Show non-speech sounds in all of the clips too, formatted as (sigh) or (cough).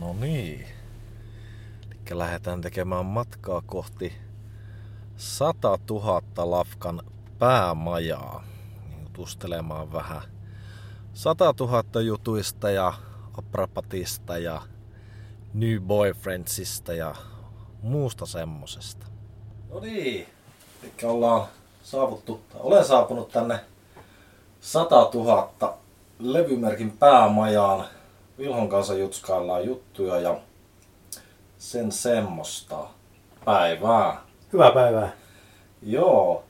No niin. Eli lähdetään tekemään matkaa kohti 100 000 lafkan päämajaa. Jutustelemaan vähän 100 000 jutuista ja aprapatista ja new boyfriendsista ja muusta semmosesta. No niin. Eli ollaan saavuttu, tai olen saapunut tänne 100 000 levymerkin päämajaan. Vilhon kanssa jutskaillaan juttuja ja sen semmoista. Päivää. Hyvää päivää. Joo.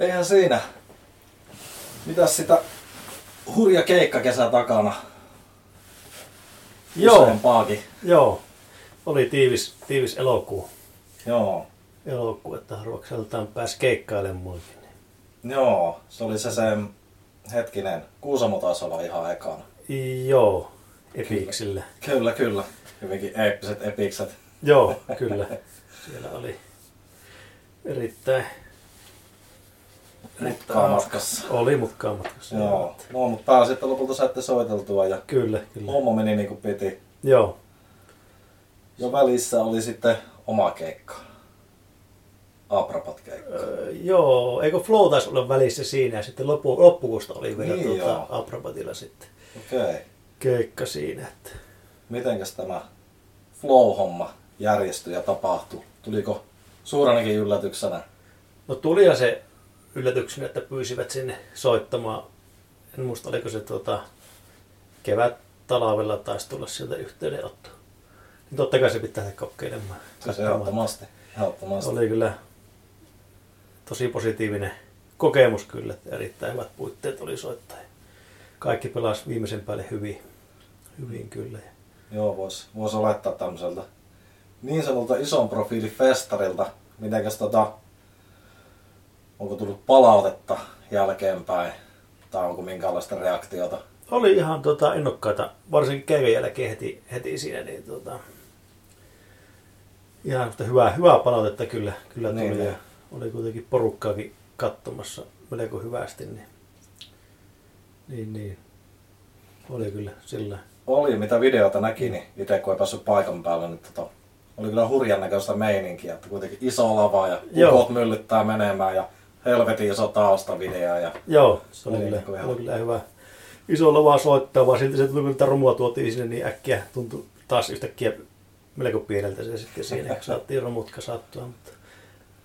Eihän siinä. Mitäs sitä hurja keikka kesä takana? Joo, Useampaakin. joo. Oli tiivis, tiivis elokuu. Joo. Elokuu, että Ruokseltaan pääsi keikkailemuinkin. Joo. Se oli se se hetkinen. Kuusamo taisi olla ihan ekana. Joo, Epiksillä. Kyllä, kyllä. Hyvinkin eeppiset epikset. Joo, kyllä. Siellä oli erittäin... Mutkaa matkassa. Oli mutkaa matkassa. Joo. No, mutta pääsi, että lopulta saitte soiteltua ja Kyllä, kyllä. homma meni niin kuin piti. Joo, Jo välissä oli sitten oma keikka. Aprapat keikka. Öö, joo, eikö Flow taisi olla välissä siinä ja sitten loppu, loppukuusta oli vielä Niin, tuota, joo. Sitten Okei. Okay. keikka siinä. Että. Mitenkäs tämä flow-homma järjestyi ja tapahtui? Tuliko suuranakin yllätyksenä? No tuli se yllätyksenä, että pyysivät sinne soittamaan. En muista, oliko se tuota, kevät talvella taisi tulla sieltä yhteydenotto. Niin totta kai se pitää kokeilemaan. Katsomaan. ehdottomasti. Ehdottomasti. Oli kyllä tosi positiivinen kokemus kyllä, että erittäin hyvät puitteet oli soittaa. Kaikki pelasi viimeisen päälle hyvin, hyvin kyllä. Joo, voisi vois olettaa tämmöiseltä niin sanotulta ison profiilifestarilta. Mitenkäs tota, onko tullut palautetta jälkeenpäin? Tai onko minkäänlaista reaktiota? Oli ihan tota, innokkaita, varsinkin keikan jälkeen heti, heti siinä, niin tota, ihan hyvää, hyvää palautetta kyllä, kyllä tuli. Niin, ja niin. oli kuitenkin porukkaakin katsomassa melko hyvästi, niin, niin, niin. oli kyllä sillä. Oli, mitä videota näki, niin itse kun ei päässyt paikan päälle, niin tota, oli kyllä hurjan näköistä meininkiä, että kuitenkin iso lava ja ukot myllyttää menemään ja helvetin iso taustavideo ja Joo, se oli, kyllä, niinku ihan- oli kyllä hyvä. Iso lava soittaa, vaan silti se tuli, kun rumua tuotiin sinne, niin äkkiä tuntui taas yhtäkkiä melko pieneltä se sitten siinä, kun saatiin rumut kasattua. Mutta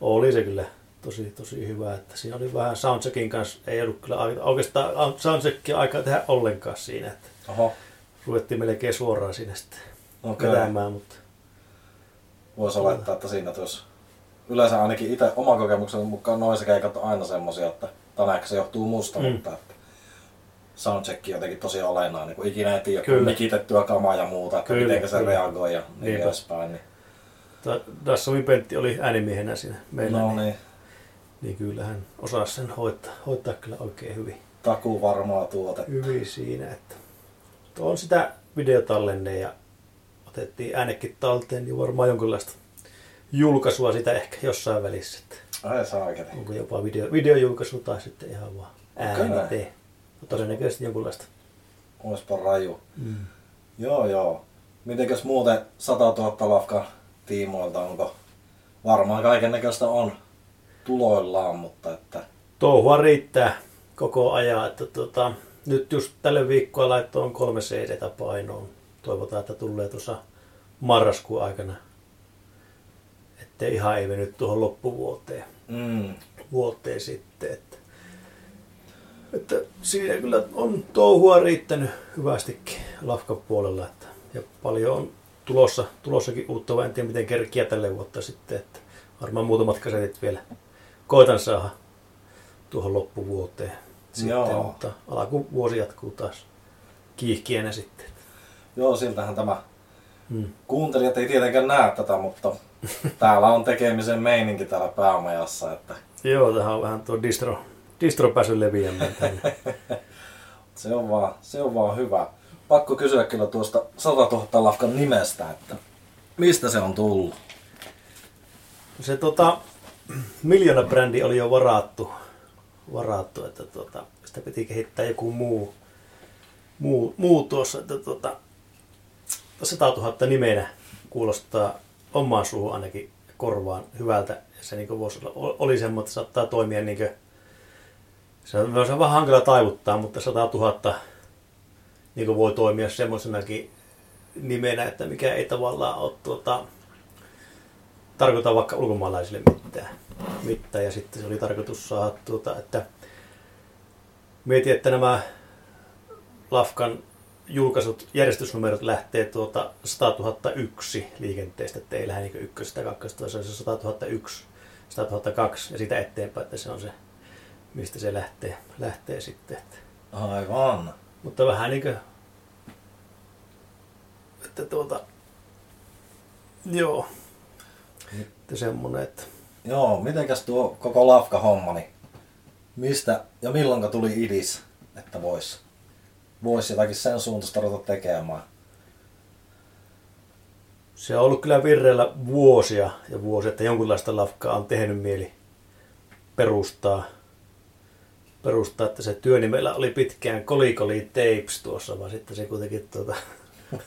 oli se kyllä tosi, tosi hyvä, että siinä oli vähän soundcheckin kanssa, ei ollut kyllä aika- oikeastaan soundcheckia aikaa tehdä ollenkaan siinä, että oho, ruvettiin melkein suoraan siinä sitten okay. vetämään, mutta Voisi olettaa, että siinä jos yleensä ainakin itse oman kokemuksen mukaan noissa keikat on aina semmosia, että tänä ehkä se johtuu musta, Mm. mutta että soundcheck on jotenkin tosi olennainen, kun ikinä ei tiedä, Kyllä. kun mikitettyä kamaa ja muuta, että Kyllä, miten se kyllä. reagoi ja niin Niinpä. edespäin. Niin. Dassomin Pentti oli äänimiehenä siinä meillä, No niin, niin, niin kyllä hän osasi sen hoitaa, hoitaa kyllä oikein hyvin. takuu varmaa tuotetta. hyvin siinä, että on sitä videotallenne ja otettiin äänekin talteen, niin varmaan jonkinlaista julkaisua sitä ehkä jossain välissä. Ai saakeli. onko jopa video, videojulkaisu tai sitten ihan vaan ääni tee. No, todennäköisesti jonkunlaista. Oispa raju. Mm. Joo, joo. Mitenkäs muuten 100 000 lafkan tiimoilta, onko varmaan kaiken näköistä on tuloillaan, mutta että Touhua riittää koko ajan, että tota, nyt just tälle viikkoa laittoon kolme CD painoon. Toivotaan, että tulee tuossa marraskuun aikana. Ettei ihan ei venyt tuohon loppuvuoteen. mm, vuoteen sitten. Että, että siinä kyllä on touhua riittänyt hyvästikin Lafkan puolella. Että, ja paljon on tulossa, tulossakin uutta, vaan en tiedä miten kerkiä tälle vuotta sitten. Että varmaan muutamat kasetit vielä koitan saada tuohon loppuvuoteen. Sitten, Joo. mutta alkuvuosi jatkuu taas kiihkienä sitten. joo, siltähän tämä Mm. Kuuntelijat ei tietenkään näe tätä, mutta täällä on tekemisen meininki täällä päämajassa, että Joo, tähän on vähän tuo distro distro päässyt leviämään tänne. (laughs) Se on vaan, se on vaan hyvä. Pakko kysyä kyllä tuosta 100 000 lafkan nimestä, että mistä se on tullut? Se tota, miljoona brändi oli jo varattu, varattu että tota, sitä piti kehittää joku muu, muu, muu tuossa, että tota, 100 000 nimenä kuulostaa omaan suuhun ainakin korvaan hyvältä. Se niin voisi olla, oli semmoinen, että saattaa toimia niin kuin, se on, se on vähän hankala taivuttaa, mutta 100 000 niin voi toimia semmoisenakin nimenä, että mikä ei tavallaan ole tuota, tarkoita vaikka ulkomaalaisille mitään. mitään. Ja sitten se oli tarkoitus saada, tuota, että mietin, että nämä Lafkan julkaisut järjestysnumerot lähtee tuota 100 001 liikenteestä, että ei lähde niin ykkösestä kakkosta, se on se 100 001, 100 002 ja siitä eteenpäin, että se on se, mistä se lähtee, lähtee sitten. Että. Aivan. Mutta vähän niin kuin, että tuota, joo, että semmonen, että... Joo, mitenkäs tuo koko lafka-homma, niin mistä ja milloin tuli idis, että vois, vois jotakin sen suuntaista ruveta tekemään? Se on ollut kyllä virreillä vuosia ja vuosia, että jonkunlaista lafkaa on tehnyt mieli perustaa. Perustaa, että se työnimellä oli pitkään Kolikoli Tapes tuossa, vaan sitten se kuitenkin tuota, (laughs)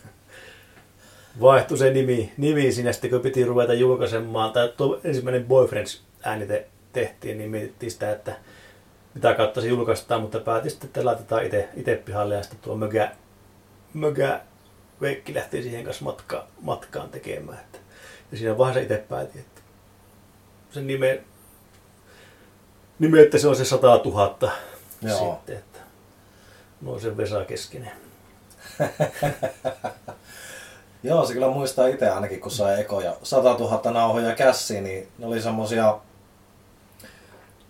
vaihtui se nimi, nimi sinne sitten, kun piti ruveta julkaisemaan, tai tuo ensimmäinen Boyfriends äänite tehtiin, niin mietittiin sitä, että mitä kautta se julkaistaan, mutta päätin sitten, että laitetaan itse, pihalle ja sitten tuo mögä, mögä Veikki lähti siihen kanssa matka, matkaan tekemään. Että, ja siinä vaiheessa itse päätin, että sen nime, nime, että se on se 100 000 Joo. sitten, että no se Vesa Keskinen. (laughs) Joo, se kyllä muistaa itse ainakin, kun sai ekoja 100 000 nauhoja käsiin, niin ne oli semmosia,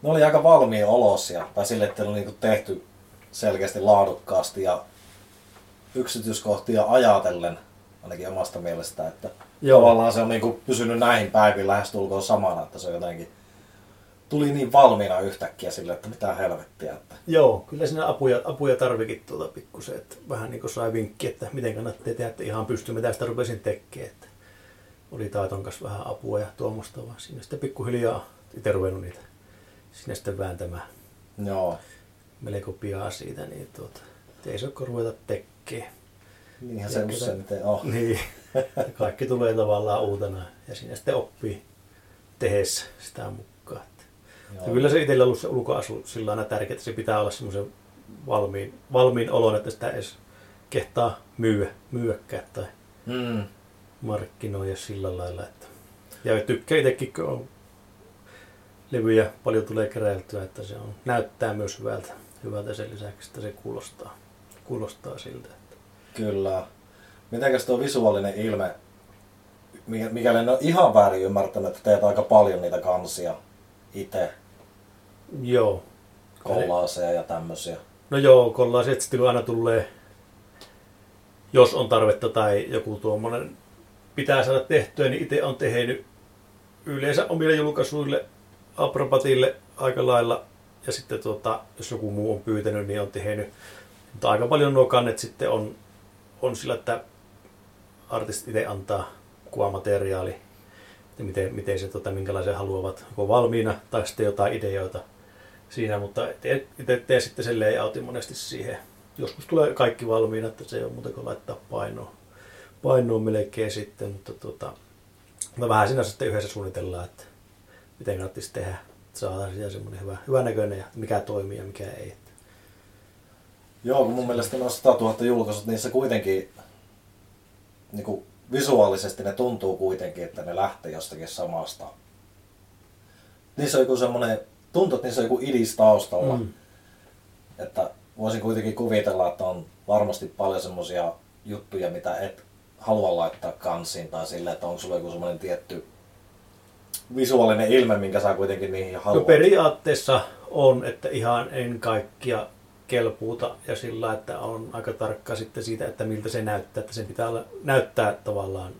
ne oli aika valmiin olosia, tai sille, että ne oli niinku tehty selkeästi laadukkaasti ja yksityiskohtia ajatellen, ainakin omasta mielestä, että Joo. tavallaan se on niinku pysynyt näihin päiviin lähestulkoon samana, että se on jotenkin tuli niin valmiina yhtäkkiä sille, että mitä helvettiä. Että... Joo, kyllä siinä apuja, apuja tarvikin tuota pikkusen, että vähän niin kuin sai vinkki, että miten kannattaa tehdä, että ihan pystymme tästä rupesin tekemään. Että oli taiton kanssa vähän apua ja tuommoista, vaan siinä sitten pikkuhiljaa itse ruvennut niitä sinne sitten vääntämään. Joo. Melko pian siitä, niin tuota, ei se ole ruveta tekemään. Niinhän se useimmiten on. Niin, (laughs) kaikki tulee tavallaan uutena ja siinä sitten oppii tehdessä sitä mukaan. Ja kyllä se itsellä ollut se ulkoasu sillä lailla tärkeää, että se pitää olla semmoisen valmiin, valmiin olon, että sitä edes kehtaa myyä, myyäkään tai mm. markkinoida sillä lailla. Että. Ja tykkää itsekin, kun on levyjä paljon tulee keräiltyä, että se on, näyttää myös hyvältä, hyvältä sen lisäksi, että se kuulostaa, kuulostaa siltä. Että. Kyllä. Mitenkäs tuo visuaalinen ilme, mikäli en ole ihan väärin ymmärtänyt, että teet aika paljon niitä kansia itse? Joo. Kollaaseja ja tämmöisiä. No joo, kollaaseja sitten aina tulee, jos on tarvetta tai joku tuommoinen pitää saada tehtyä, niin itse on tehnyt yleensä omille julkaisuille, Aprobatille aika lailla. Ja sitten tuota, jos joku muu on pyytänyt, niin on tehnyt. Mutta aika paljon nuo kannet sitten on, on sillä, että artistit itse antaa kuvamateriaali, että miten, miten se, tota, minkälaisen haluavat, joko valmiina tai sitten jotain ideoita siinä, mutta itse tee sitten sen layoutin monesti siihen. Joskus tulee kaikki valmiina, että se ei ole muuta kuin laittaa painoa, painoa melkein sitten, mutta tota, no vähän siinä sitten yhdessä suunnitellaan, että miten kannattaisi tehdä, että saadaan siellä semmoinen hyvä, hyvä näköinen ja mikä toimii ja mikä ei. Joo, mun mielestä noin 100 000 julkaisut, niissä kuitenkin niin kuin visuaalisesti ne tuntuu kuitenkin, että ne lähtee jostakin samasta. Niissä on joku semmoinen tuntuu, että niissä on joku idis taustalla. Mm. Että voisin kuitenkin kuvitella, että on varmasti paljon semmoisia juttuja, mitä et halua laittaa kansiin tai sille, että onko sulla joku semmoinen tietty visuaalinen ilme, minkä sä kuitenkin niihin haluat? No periaatteessa on, että ihan en kaikkia kelpuuta ja sillä, että on aika tarkka sitten siitä, että miltä se näyttää, että sen pitää olla, näyttää tavallaan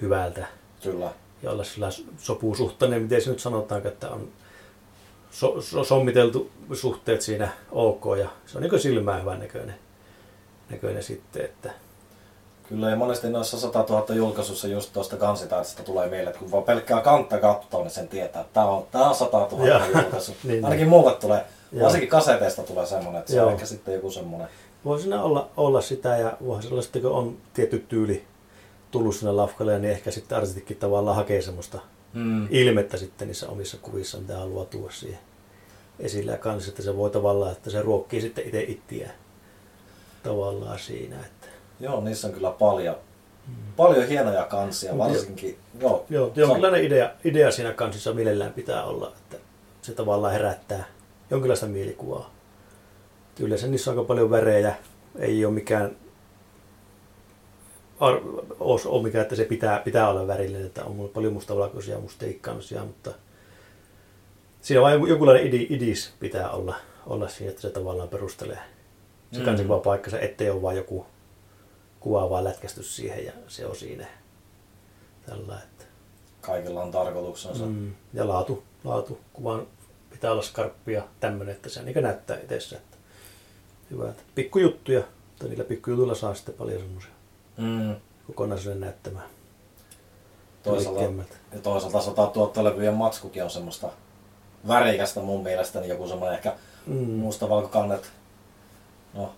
hyvältä. Kyllä. Ja olla sillä sopusuhtainen, miten se nyt sanotaan, että on so, so, sommiteltu suhteet siinä ok ja se on niin silmään hyvän näköinen, näköinen sitten, että Kyllä ja monesti noissa 100 000 julkaisussa just tuosta kansitaiteesta tulee mieleen, että kun vaan pelkkää kantta katsoo, niin sen tietää, että tämä on, tämä on 100 000 Joo. julkaisu. (laughs) Niin, Ainakin mulle tulee, Joo. varsinkin kaseteista tulee semmoinen, että se Joo. on ehkä sitten joku semmoinen. voi siinä olla, olla sitä ja voihan sellaista, kun on tietty tyyli tullut sinne lafkalle, niin ehkä sitten artistikin tavallaan hakee semmoista Mm. ilmettä sitten niissä omissa kuvissa, mitä haluaa tuoda siihen esille ja kanssa, että se voi tavallaan, että se ruokkii sitten itse ittiään tavallaan siinä. Että. Joo, niissä on kyllä paljon, paljon hienoja kansia, varsinkin. Joo, Joo, on- jonkinlainen idea, idea siinä kansissa mielellään pitää olla, että se tavallaan herättää jonkinlaista mielikuvaa. Yleensä niissä on aika paljon värejä, ei ole mikään ar- os, ole mikään, että se pitää, pitää olla värillinen, että on mulla paljon mustavalkoisia ja musteikansia, mutta siinä on vain jonkunlainen idi, idis pitää olla, olla siinä, että se tavallaan perustelee se Mm. kansikuva paikkansa, ettei ole vain joku kuvaava lätkästys siihen ja se on siinä. Tällä, että. kaikilla on tarkoituksensa. Mm. Ja laatu, laatu, kuvan pitää olla skarppia tämmöinen, että se niin näyttää itsessä. Että hyvä, että pikkujuttuja, tai niillä pikkujutuilla saa sitten paljon semmoisia Mm. kokonaisuuden näyttämään. Toisaalta, ja toisaalta 100 000 levyjen matskukin on semmoista värikästä mun mielestä, niin joku semmoinen ehkä Mm. mustavalkokannet. No,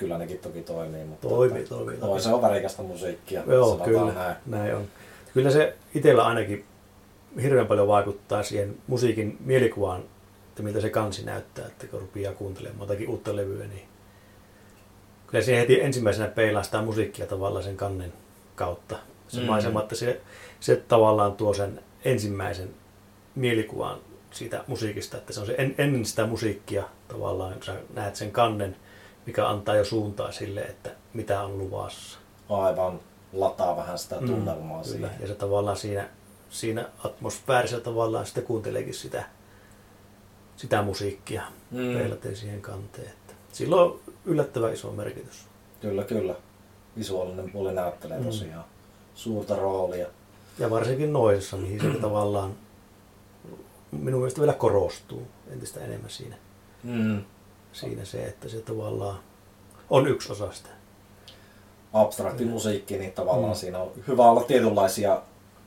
kyllä nekin toki toimii, mutta Toimii, että toimii, Toi toimii. se on värikästä musiikkia, Joo, kyllä, näin. näin on. Kyllä se itsellä ainakin hirveän paljon vaikuttaa siihen musiikin mielikuvaan, että miltä se kansi näyttää, että kun rupeaa kuuntelemaan jotakin uutta levyä, niin kyllä siihen heti ensimmäisenä peilaa sitä musiikkia tavallaan sen kannen kautta. Se Mm. maisema, että se, se tavallaan tuo sen ensimmäisen mielikuvan siitä musiikista, että se on se en, ennen sitä musiikkia tavallaan, sä näet sen kannen, mikä antaa jo suuntaa sille, että mitä on luvassa. Aivan lataa vähän sitä Mm, tunnelmaa Kyllä. siihen. Ja se tavallaan siinä, siinä atmosfäärissä tavallaan sitten kuunteleekin sitä, sitä musiikkia Mm. mm. peilaten siihen kanteen. Että sillä on yllättävän iso merkitys. Kyllä, kyllä. Visuaalinen puoli näyttelee Mm. tosiaan suurta roolia. Ja varsinkin noisessa, mihin se (clears throat) tavallaan minun mielestä vielä korostuu entistä enemmän siinä, Mm. Siinä se, että se tavallaan on yksi osa sitä. Abstrakti musiikki, niin tavallaan Mm. siinä on hyvä olla tietynlaisia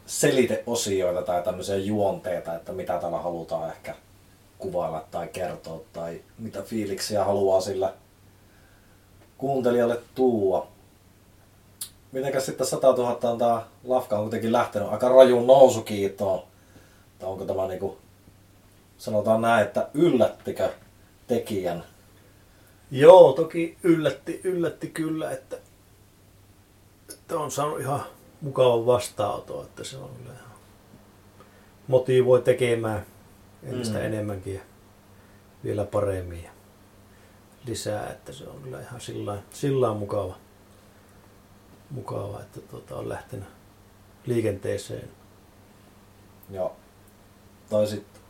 seliteosioita tai tämmöisiä juonteita, että mitä täällä halutaan ehkä kuvailla tai kertoa tai mitä fiiliksiä haluaa sillä kuuntelijalle tuua. Mitenkäs sitten 100 000 on tää lafka on kuitenkin lähtenyt aika rajun nousukiitoon. Tai onko tämä niinku, sanotaan näin, että yllättikö tekijän? Joo, toki yllätti, yllätti kyllä, että, että on saanut ihan mukavan vastaanoton, että se on kyllä ihan motivoi tekemään entistä Mm. mm. enemmänkin ja vielä paremmin ja lisää, että se on kyllä ihan sillä sillä mukava, mukava, että tuota, on lähtenyt liikenteeseen. Ja tai sitten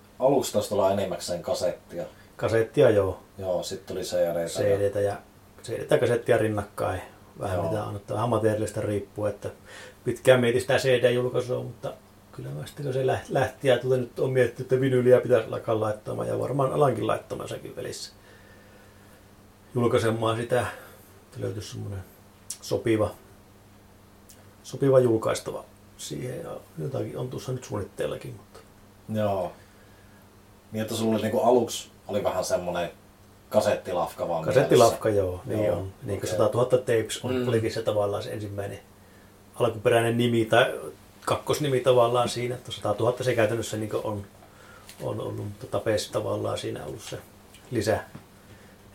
tulla enimmäkseen kasettia. Kasettia joo, Joo, sitten tuli CD. CD-tä ja CD-tä kasettia rinnakkain. Vähän Joo. mitä annettaa vähän materiaalista riippuu, että pitkään mietin sitä CD-julkaisua, mutta kyllä mä sitten kun se lähti, ja tuota nyt on mietitty, että vinyliä pitäisi alkaa laittamaan ja varmaan alankin laittamaan sekin välissä. Julkaisemaan sitä, että löytyisi semmoinen sopiva, sopiva julkaistava siihen ja jotakin on tuossa nyt suunnitteellakin, mutta Joo. Niin, että sulla oli niinku aluksi oli vähän semmoinen kasettilafka vaan Kasettilafka, joo, niin Joo, on. Niin kuin okei. 100 000 tapes on, Mm. olikin se tavallaan se ensimmäinen alkuperäinen nimi tai kakkosnimi tavallaan siinä, että 100 000 se käytännössä niin on, on ollut, mutta tapes tavallaan siinä ollut se lisä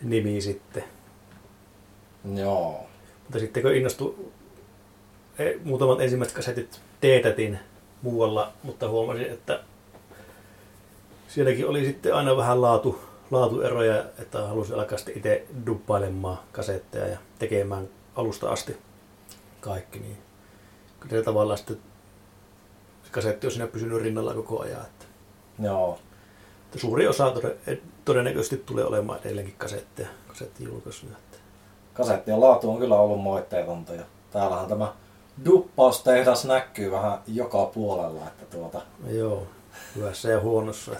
nimi sitten. Joo. Mutta sitten kun innostui e, muutamat ensimmäiset kasetit teetätin muualla, mutta huomasin, että sielläkin oli sitten aina vähän laatu, laatueroja, että halusin alkaa sitten itse duppailemaan kasetteja ja tekemään alusta asti kaikki. Niin kyllä se tavallaan sitten se kasetti on siinä pysynyt rinnalla koko ajan. Että, Joo. että suuri osa tode- todennäköisesti tulee olemaan edelleenkin kasetteja, kasettijulkaisuja. Kasettien laatu on kyllä ollut moitteetonta ja täällähän tämä duppaustehdas näkyy vähän joka puolella, että tuota, joo, hyvässä ja huonossa.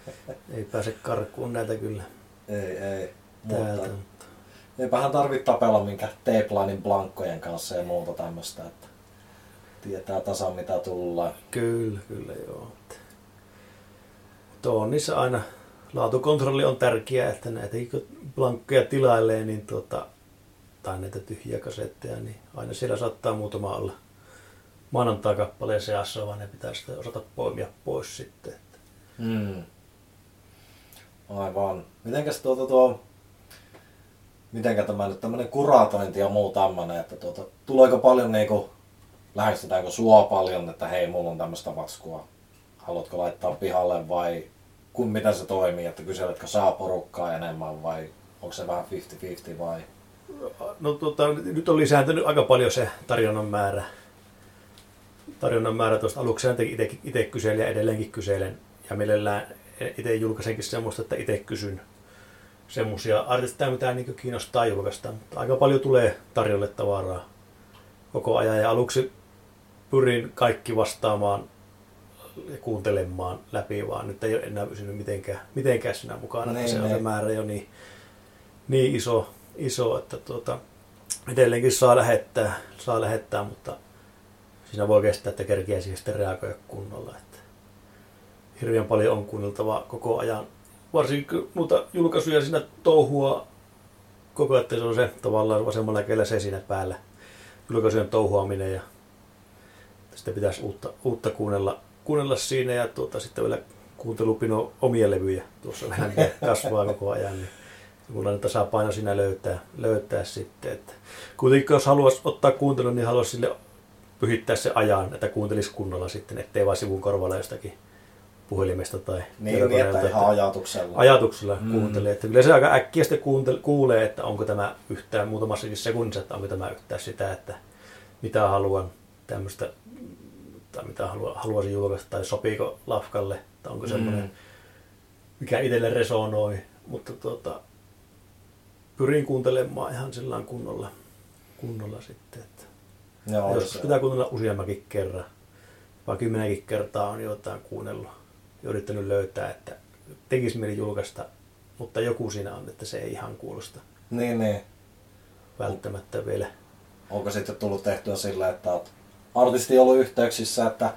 (laughs) Ei pääse karkuun näitä kyllä Ei, ei. täältä. Mutta eipähän tarvitse tapella minkä T-planin blankkojen kanssa ja muuta tämmöistä, että tietää tasan mitä tullaan. Kyllä, kyllä joo. Mutta on niissä aina, laatukontrolli on tärkeää, että näitä kun blankkoja tilailee, niin tuota, tai näitä tyhjiä kasetteja, niin aina siellä saattaa muutama olla maanantai-kappaleen seassa, vaan ne pitää sitten osata poimia pois sitten. Että Mm. Aivan. Mitenkäs tuota tuo, mitenkä tämä nyt tämmöinen kuratointi ja muu tämmöinen, että tuota, tuleeko paljon niinku, lähestytäänkö sua paljon, että hei, mulla on tämmöistä matskua, haluatko laittaa pihalle vai kun miten se toimii, että kyseletkö saa porukkaa enemmän vai onko se vähän 50-50 vai? No tota, nyt on lisääntynyt aika paljon se tarjonnan määrä. Tarjonnan määrä tuosta aluksi itse kyselin ja edelleenkin kyselen. Ja mielellään itse julkaisenkin semmoista, että itse kysyn semmoisia artisteja, mitä niin kiinnostaa julkaista. Mutta aika paljon tulee tarjolle tavaraa koko ajan. Ja aluksi pyrin kaikki vastaamaan ja kuuntelemaan läpi, vaan nyt ei ole enää pysynyt mitenkään, mitenkään siinä mukana. Niin, se on se niin. määrä jo niin, niin iso, iso, että tuota, edelleenkin saa lähettää, saa lähettää, mutta siinä voi kestää, että kerkeä siihen sitten reagoida kunnolla. Että hirveän paljon on kuunneltavaa koko ajan. Varsinkin noita julkaisuja siinä touhua koko ajan, että se on se tavallaan vasemmalla kädellä se siinä päällä. Julkaisujen touhuaminen ja sitten pitäisi uutta, uutta kuunnella, kuunnella siinä ja tuota, sitten vielä kuuntelupino omia levyjä tuossa vähän kasvaa koko ajan. Niin Mulla tasapaino siinä löytää, löytää sitten. Että kuitenkin jos haluaisi ottaa kuuntelun, niin haluaisi sille pyhittää se ajan, että kuuntelisi kunnolla sitten, ettei vaan sivun korvalla jostakin puhelimesta tai Niin, niin että ihan ajatuksella. ajatuksella Mm. kuuntelee. Että kyllä se aika äkkiä sitten kuuntel- kuulee, että onko tämä yhtään muutamassakin sekunnissa, että onko tämä yhtään sitä, että mitä haluan tämmöistä, tai mitä haluan, haluaisin julkaista, tai sopiiko lafkalle, tai onko semmoinen, Mm. mikä itselle resonoi. Mutta tuota, pyrin kuuntelemaan ihan sillä kunnolla, kunnolla sitten. Että Joo, Joskus se- pitää kuunnella useammakin kerran. Vaan kymmenenkin kertaa on jotain kuunnellut ja yrittänyt löytää, että tekisi mieli julkaista, mutta joku siinä on, että se ei ihan kuulosta Niin, niin. välttämättä vielä. Onko sitten tullut tehtyä sillä, että oot artisti ollut yhteyksissä, että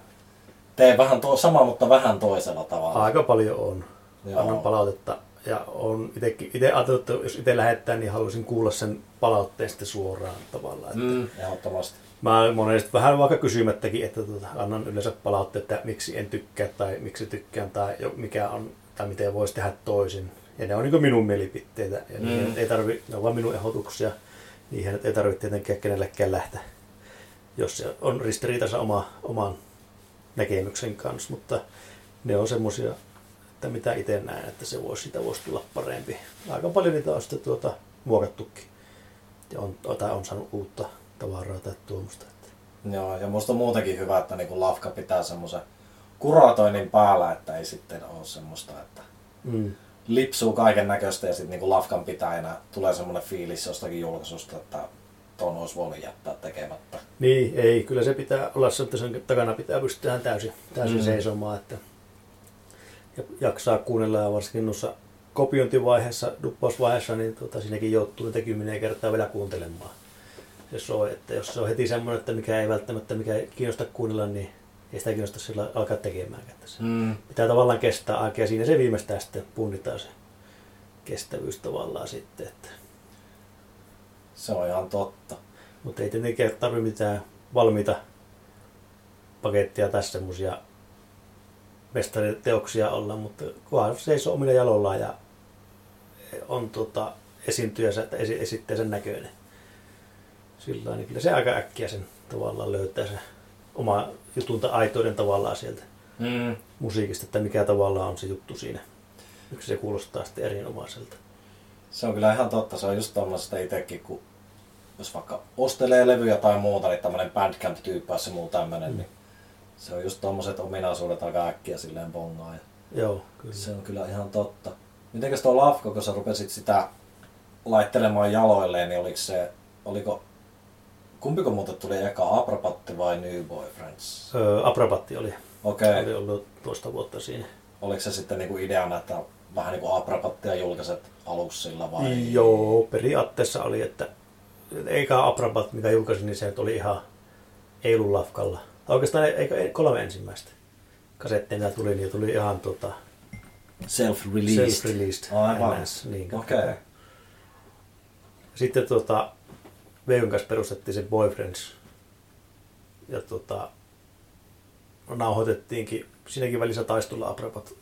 tee vähän tuo sama, mutta vähän toisella tavalla. Aika paljon on. Joo. Annan palautetta ja on itekin, itse ajatellut, että jos itse lähettää, niin haluaisin kuulla sen palautteen sitten suoraan tavallaan. Että Mm, ehdottomasti. Mä monesti vähän vaikka kysymättäkin, että tuota, annan yleensä palautteita, että miksi en tykkää tai miksi tykkään tai mikä on, tai miten voisi tehdä toisin. Ja ne on niin minun mielipiteitä ja Mm. mm. ei tarvi, ne on vain minun ehdotuksia. Niihin ei tarvitse tietenkään kenellekään lähteä, jos se on ristiriitassa oma, oman näkemyksen kanssa, mutta ne on semmoisia, että mitä itse näen, että se voisi, sitä voisi tulla parempi. Aika paljon niitä on sitten tuota, muokattukin ja on, tai on saanut uutta tavaraa tai tuommoista. Joo, ja musta on muutenkin hyvä, että niinku lafka pitää semmoisen kuratoinnin päällä, että ei sitten ole semmoista, että Mm. lipsuu kaiken näköistä ja sitten niinku lafkan pitäjänä tulee semmoinen fiilis jostakin julkaisusta, että ton olisi voinut jättää tekemättä. Niin, ei. Kyllä se pitää olla se, että sen takana pitää pystyä täysin, täysin Mm. seisomaan. Että ja jaksaa kuunnella ja varsinkin noissa kopiointivaiheessa, duppausvaiheessa, niin tota, siinäkin joutuu niitä kymmenen kertaa vielä kuuntelemaan. Se soi, että jos se on heti semmoinen, että mikä ei välttämättä mikä ei kiinnosta kuunnella, niin ei sitä kiinnosta sillä alkaa tekemään. Että se Mm. pitää tavallaan kestää aikaa ja siinä se viimeistään sitten punnitaan se kestävyys tavallaan sitten. Että Se on ihan totta. Mutta ei tietenkään tarvitse mitään valmiita pakettia tai semmoisia mestariteoksia olla, mutta kunhan seisoo omilla jaloillaan ja on tota, esiintyjänsä tai esi- esitteensä näköinen. Sillä niin kyllä se aika äkkiä sen tavallaan löytää se oma jutunta aitoiden tavallaan sieltä Mm. musiikista, että mikä tavallaan on se juttu siinä. Yksi se kuulostaa sitten erinomaiselta. Se on kyllä ihan totta. Se on just tommosesta itekin, kun jos vaikka ostelee levyjä tai muuta, niin tämmönen Bandcamp-tyyppäys ja muu tämmönen, Mm. niin se on just tommoset ominaisuudet aika äkkiä silleen bongaa. Ja Joo, kyllä. se on kyllä ihan totta. Mitenkäs tuo Lafko, kun sä rupesit sitä laittelemaan jaloilleen, niin oliko se, oliko, kumpiko muuten tuli eka Aprapatti vai New Boyfriends? Öö, Aprapatti oli. Okei. Oli ollut toista vuotta siinä. Oliko se sitten niinku ideana, että vähän niinku Abrapattia julkaiset aluksilla vai? Joo, periaatteessa oli, että eikä Aprabat, mikä julkaisin, niin se oli ihan Eilun-lafkalla. Tai oikeastaan eikö kolme ensimmäistä kasettia, mitä tuli, niin tuli ihan tota, Self-released. self-released. Aivan. Niin, Okei. Okay. Sitten tota, Veikon kanssa perustettiin se Boyfriends. Ja tota, nauhoitettiinkin, siinäkin välissä taisi tulla Aprapat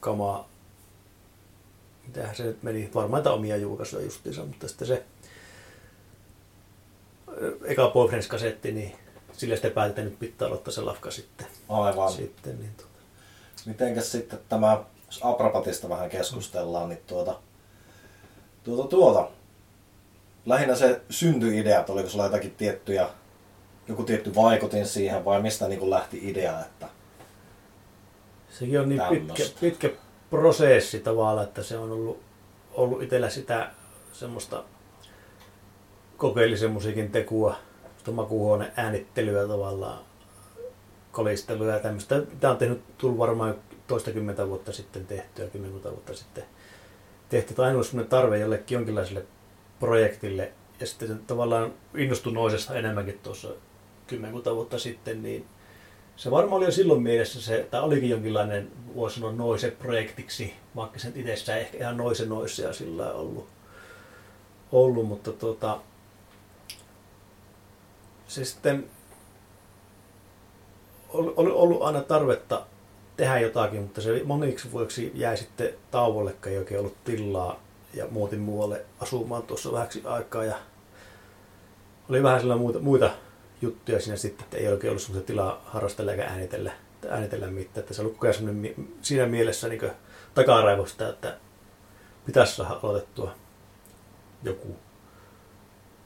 kamaa. Mitähän se nyt meni, varmaan niitä omia julkaisuja justiinsa, mutta sitten se eka Boyfriends-kasetti, niin sillä sitten että nyt pitää aloittaa se lafka sitten. Aivan. sitten niin tota. Mitenkäs sitten tämä, jos Abrapatista vähän keskustellaan, niin tuota, tuota, tuota, lähinnä se syntyidea, että oliko sulla jotakin tiettyjä, joku tietty vaikutin siihen vai mistä niin kuin lähti idea, että Sekin on niin pitkä, Tämmöstä. pitkä prosessi tavallaan, että se on ollut, ollut itsellä sitä semmoista kokeellisen musiikin tekua, sitä makuuhuoneen äänittelyä tavallaan, kolistelua ja tämmöistä. Tämä on tehnyt, tullut varmaan toistakymmentä vuotta sitten tehtyä, kymmenkunta vuotta sitten tehty. Tai ainoa tarve jollekin jonkinlaiselle projektille. Ja sitten tavallaan innostui noisesta enemmänkin tuossa kymmenkunta vuotta sitten, niin se varmaan oli jo silloin mielessä se, tai olikin jonkinlainen, voisi sanoa noise projektiksi, vaikka sen itsessään ehkä ihan noise noisia sillä ollut, ollut mutta tota, se sitten oli, oli ollut aina tarvetta tehdä jotakin, mutta se moniksi vuoksi jäi sitten tauolle, ei oikein ollut tilaa ja muutin muualle asumaan tuossa vähäksi aikaa ja oli vähän sellainen muita, muita juttuja siinä sitten, että ei oikein ollut semmoista tilaa harrastella eikä äänitellä, äänitellä mitään. Että se oli koko ajan siinä mielessä niin takaraivosta, että pitäisi saada aloitettua joku,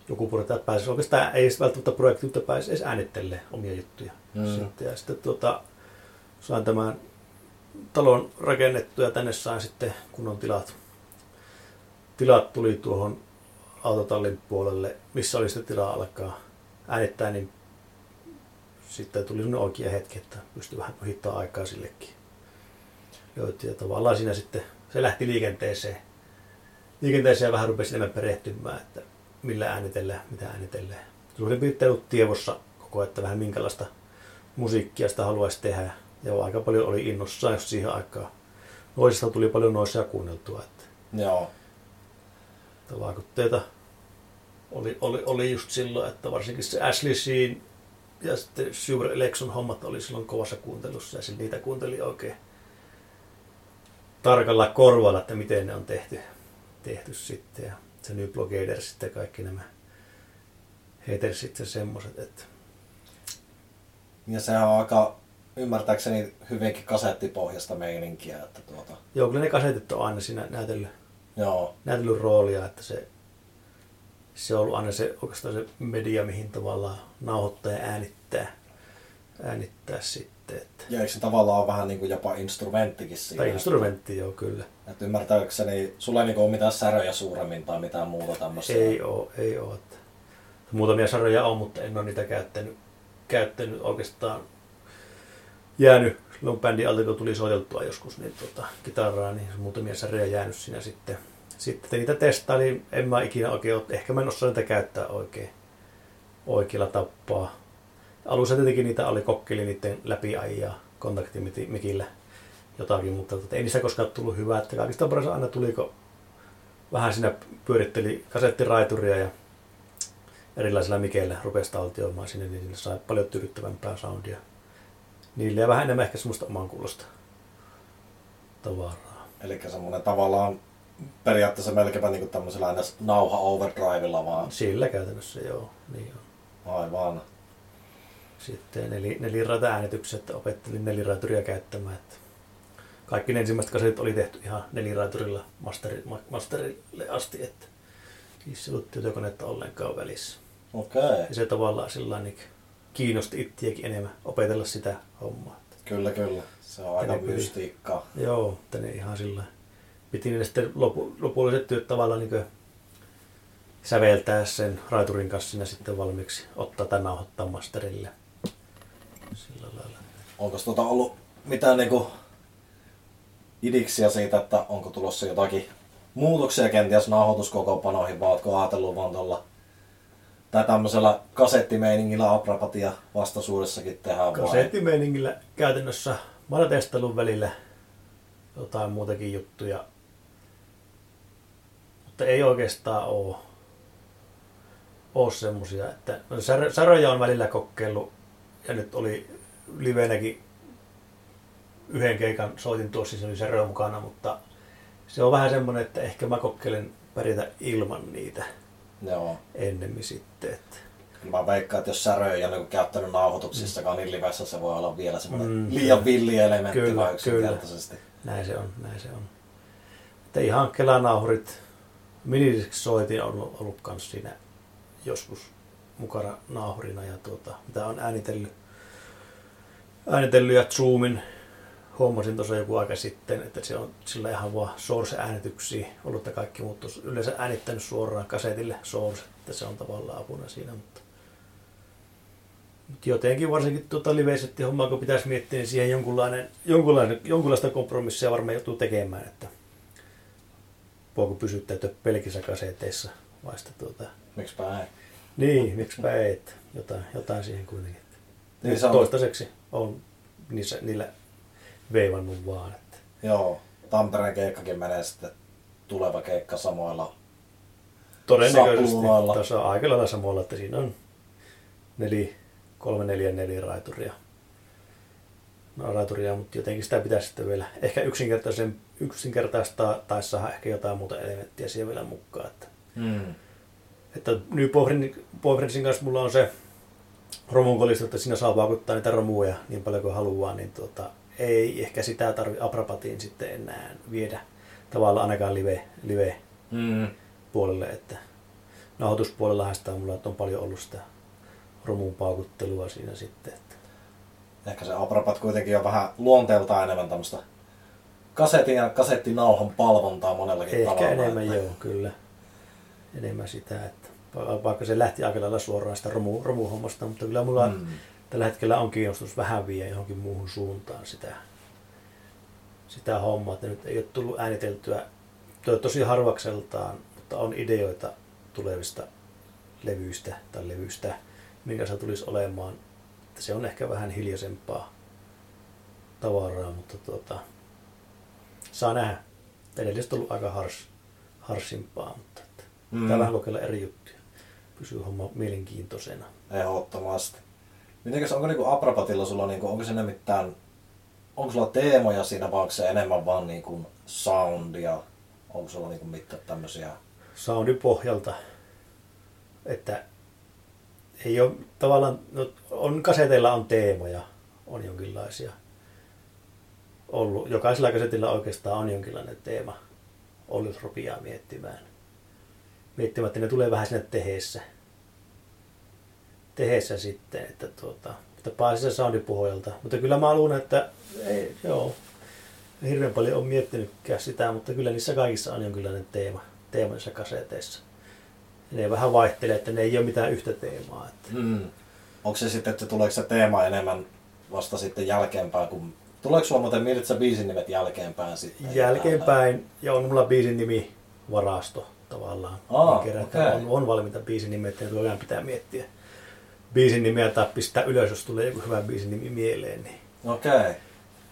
joku projekti, että pääsisi oikeastaan ei välttämättä projekti, mutta pääsisi edes äänittelemään omia juttuja. Mm. Sitten, ja sitten tuota, sain tämän talon rakennettua ja tänne sain sitten kunnon tilat. Tilat tuli tuohon autotallin puolelle, missä oli sitten tilaa alkaa äänittää, niin sitten tuli sellainen oikea hetki, että pystyi vähän ohittaa aikaa sillekin. Löytyi ja tavallaan siinä sitten se lähti liikenteeseen. Liikenteeseen vähän rupesi enemmän perehtymään, että millä äänitellään, mitä äänitellään. Suurin piirtein ollut tiedossa koko ajan, että vähän minkälaista musiikkia sitä haluaisi tehdä. Ja aika paljon oli innossaan, jos siihen aikaan noisista tuli paljon noisia kuunneltua. Että, joo, että vaikutteita oli, oli, oli just silloin, että varsinkin se Ashley Sheen ja sitten Sugar Election hommat oli silloin kovassa kuuntelussa ja niitä kuunteli oikein tarkalla korvalla, että miten ne on tehty, tehty sitten. Ja se New Blogader sitten kaikki nämä hetersit ja semmoset, että ja sehän on aika ymmärtääkseni hyvinkin kasettipohjasta meininkiä, että tuota, joo, kyllä ne kasetit on aina siinä näytellyt, joo, näytellyt roolia, että se, se on ollut aina se, oikeastaan se media, mihin tavallaan nauhoittaa ja äänittää, äänittää sitten. Että. ja eikö se tavallaan ole vähän niin kuin jopa instrumenttikin siinä? Tai instrumentti, joo kyllä. Että ymmärtääkseni, sulla ei niinku ole mitään säröjä suuremmin tai mitään muuta tämmöistä. Ei oo, ei oo. Että muutamia sarjoja on, mutta en ole niitä käyttänyt, käyttänyt oikeastaan jäänyt silloin bändin alta, kun tuli soiteltua joskus niin tota, kitaraa, niin muutamia sarjoja jäänyt siinä sitten. Sitten niitä testailin, en mä ikinä oikein, ole- ehkä mä en osaa niitä käyttää oikein oikealla tappaa. Alussa tietenkin niitä oli kokkeli niiden läpiajaa kontaktimikillä jotakin, mutta tota, ei niissä koskaan tullut hyvää, että kaikista paras aina tuliko vähän siinä pyöritteli kasettiraituria ja erilaisilla mikeillä rupesi taltioimaan sinne, niin niille sai paljon tyydyttävämpää soundia. Niille ja vähän enemmän ehkä semmoista oman kuulosta tavaraa. Eli semmoinen tavallaan periaatteessa melkeinpä niinku tämmöisellä aina nauha overdrivella vaan. Sillä käytännössä joo, niin on. Aivan. Sitten neli, neliraita äänitykset, opettelin neliraituria käyttämään. Että kaikki ne ensimmäiset kasetit oli tehty ihan neliraiturilla masteri, ma- masterille asti, että niissä ei ollut tietokonetta ollenkaan välissä. Okei. Ja se tavallaan sillä niin kiinnosti ittiäkin enemmän opetella sitä hommaa. Kyllä, kyllä. Se on aika mystiikkaa. Joo, mutta ne ihan sillä piti ne sitten lopu, lopulliset työt tavallaan niin säveltää sen raiturin kanssa siinä sitten valmiiksi, ottaa tai nauhoittaa masterille. Sillä lailla. onko tuota ollut mitään niinku idiksiä siitä, että onko tulossa jotakin muutoksia kenties nauhoituskokoonpanoihin, vai ootko ajatellut vaan tuolla tai tämmöisellä kasettimeiningillä aprapatia vastaisuudessakin tehdään vai? Kasettimeiningillä käytännössä mä olen testaillut välillä jotain muutakin juttuja, mutta ei oikeastaan ole, ole semmosia, että no, sär- säröjä on välillä kokeillut ja nyt oli livenäkin yhden keikan soitin tuossa, se oli särö mukana, mutta se on vähän semmoinen, että ehkä mä kokeilen pärjätä ilman niitä Joo. ennemmin sitten. Että. Mä veikkaan, että jos säröjä ei ole niinku käyttänyt nauhoituksissakaan, niin livessä se voi olla vielä semmoinen Mm, liian villi elementti kyllä, vai yksinkertaisesti. Näin se on, näin se on. Että ihan kelanauhurit, minidisk soitin on ollut, ollut kans siinä joskus mukana nauhurina ja tuota, mitä on äänitellyt, äänitellyt ja Zoomin huomasin tuossa joku aika sitten, että se on sillä ihan vaan source-äänityksiä ollut, että kaikki muut on yleensä äänittänyt suoraan kasetille source, että se on tavallaan apuna siinä, mutta mutta jotenkin varsinkin tuota live hommaa, kun pitäisi miettiä, niin siihen jonkunlainen, jonkunlainen, jonkunlaista kompromissia varmaan joutuu tekemään, että voiko pysyttäytyä pelkissä kaseteissa vai sitten tuota, Miksipä ei. niin, miksipä ei, että jotain, jotain siihen kuitenkin. Niin Toistaiseksi on niissä, niillä veivannut vaan. Että. joo, Tampereen keikkakin menee sitten tuleva keikka samoilla. Todennäköisesti Sapluunoilla. tässä on aika lailla samalla, että siinä on neli, kolme, neljä, neljä raituria. No, raituria, mutta jotenkin sitä pitäisi sitten vielä ehkä yksinkertaisen, yksinkertaistaa tai saada ehkä jotain muuta elementtiä siihen vielä mukaan. Että, Mm. että New Boyfriendsin kanssa mulla on se romunkolista, että siinä saa vaakuttaa niitä romuja niin paljon kuin haluaa, niin tuota, ei ehkä sitä tarvi aprapatiin sitten enää viedä tavallaan ainakaan live, live Mm. puolelle, että nauhoituspuolellahan sitä on mulla on paljon ollut sitä romun paukuttelua siinä sitten. Että. Ehkä se Aprapat kuitenkin on vähän luonteeltaan enemmän tämmöistä kasetin ja kasettinauhan palvontaa monellakin Ehkä tavalla. enemmän että- joo, kyllä. Enemmän sitä, että va- vaikka se lähti aika lailla suoraan sitä romu, romuhommasta, mutta kyllä mulla mm. Tällä hetkellä on kiinnostus vähän vie johonkin muuhun suuntaan sitä, sitä hommaa, että nyt ei ole tullut ääniteltyä to- tosi harvakseltaan, mutta on ideoita tulevista levyistä tai levyistä, minkä se tulisi olemaan. Että se on ehkä vähän hiljaisempaa tavaraa, mutta tuota, saa nähdä. Edelliset on ollut aika hars, harsimpaa, mutta että Mm. pitää vähän kokeilla eri juttuja. Pysyy homma mielenkiintoisena. Ehdottomasti. Mitenkäs, onko niinku Aprapatilla sulla, niinku, onko siinä mitään, onko sulla teemoja siinä vai onko se enemmän vaan niinku soundia? Onko sulla niinku mitään tämmöisiä? soundin pohjalta, että ei ole tavallaan, no, on kaseteilla on teemoja, on jonkinlaisia ollut. Jokaisella kasetilla oikeastaan on jonkinlainen teema ollut, jos rupeaa miettimään. Että ne tulee vähän sinne teheessä. Teheessä sitten, että tuota, että pääsee se soundin pohjalta. Mutta kyllä mä luulen, että ei, joo, hirveän paljon on miettinytkään sitä, mutta kyllä niissä kaikissa on jonkinlainen teema, teema niissä kaseteissa. Ja ne vähän vaihtelee, että ne ei ole mitään yhtä teemaa. Että Mm. Onko se sitten, että tuleeko se teema enemmän vasta sitten jälkeenpäin, kun Tuleeko sulla muuten mietit sä biisin nimet jälkeenpäin sitten? jälkeenpäin, ja on mulla biisin nimi varasto tavallaan. Aa, kerätään. okei. on, on valmiita biisin nimeä, että koko ajan pitää miettiä biisin nimeä tai pistää ylös, jos tulee joku hyvä biisin nimi mieleen. Niin Okei.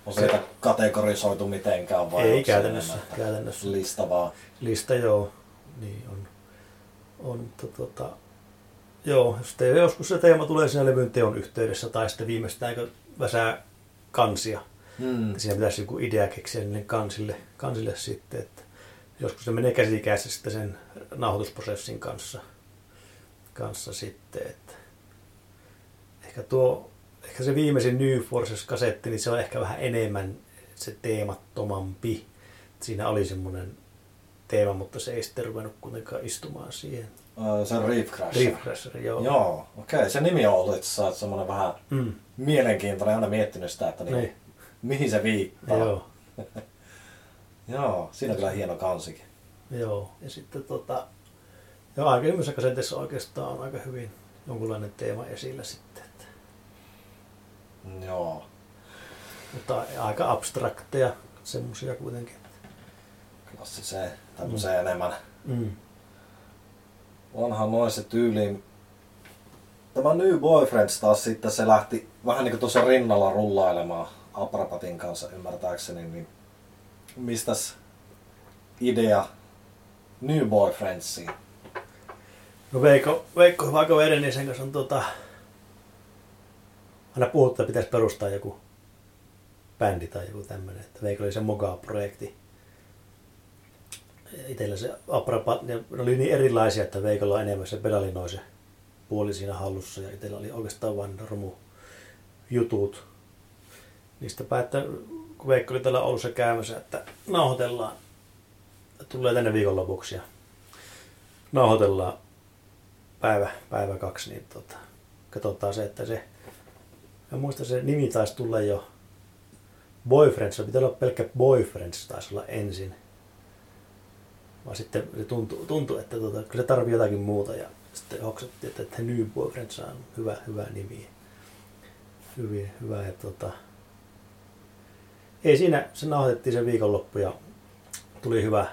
On se niitä kategorisoitu mitenkään vai ei käytännössä, enemmän käytännössä. Lista vaan. Lista joo, niin on. on tota, joo, te, joskus se teema tulee siinä levyn teon yhteydessä tai sitten viimeistään väsää kansia, Mm. että siinä pitäisi joku idea keksiä niille kansille, kansille sitten, että joskus se menee käsikäessä sitten sen nauhoitusprosessin kanssa, kanssa sitten, ehkä tuo, ehkä se viimeisin New Forces-kasetti, niin se on ehkä vähän enemmän se teemattomampi. Siinä oli semmoinen teema, mutta se ei sitten ruvennut kuitenkaan istumaan siihen. Se on Reef Crash. Reef Crasher, joo. Joo, okei. Se nimi on ollut itse asiassa semmoinen vähän Mm, mielenkiintoinen. Aina miettinyt sitä, että niin, niin, mihin se viittaa. joo, (laughs) Joo, siinä on kyllä hieno kansikin. joo. Ja sitten tota, joo, aikaisemmissa kaseteissa oikeastaan on aika hyvin jonkunlainen teema esillä sitten. Joo. Mutta aika abstrakteja semmoisia kuitenkin. Klassiseen, tämmöiseen mm. enemmän. Mm. Onhan noin se tyyliin. Tämä New Boyfriends taas sitten se lähti vähän niin kuin tuossa rinnalla rullailemaan Aprapatin kanssa ymmärtääkseni, niin mistäs idea New Boyfriendsiin? No Veikko, Veikko hyvä kaveri, niin sen kanssa on tota, aina puhuttu, että pitäisi perustaa joku bändi tai joku tämmöinen. Että Veikko oli se Moga-projekti. Itellä se Aprapat, ne oli niin erilaisia, että Veikolla on enemmän se pedalinoise puoli siinä hallussa ja itsellä oli oikeastaan vain romu jutut. Niistä päättä, kun Veikko oli täällä Oulussa käymässä, että nauhoitellaan, tulee tänne viikonlopuksi ja nauhoitellaan päivä, päivä kaksi, niin tota, katsotaan se, että se, mä muistan se nimi taisi tulla jo Boyfriends, se pitää olla pelkkä Boyfriends, taisi olla ensin. Vaan sitten se tuntui, tuntui että tota, kyllä se tarvii jotakin muuta ja sitten hoksattiin, että, että New Boyfriends on hyvä, hyvä nimi. Hyvin, hyvä ja tota, ei siinä, se nauhoitettiin se viikonloppu ja tuli hyvä,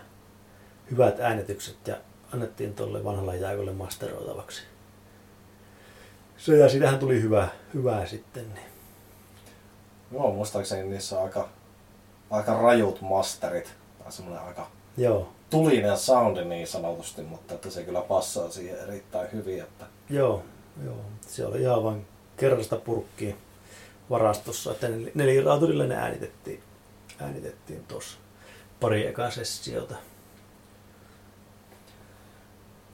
hyvät äänitykset ja annettiin tuolle vanhalle jääkölle masteroitavaksi. Se ja siitähän tuli hyvä, hyvää sitten. Niin. Joo, muistaakseni niissä on aika, aika rajut masterit. Tai semmoinen aika Joo, tulinen soundi niin sanotusti, mutta että se kyllä passaa siihen erittäin hyvin. Että... joo, joo. Se oli ihan vain kerrasta purkkiin varastossa, että nel- neliraaturilla ne äänitettiin, äänitettiin tuossa pari ekaa sessiota.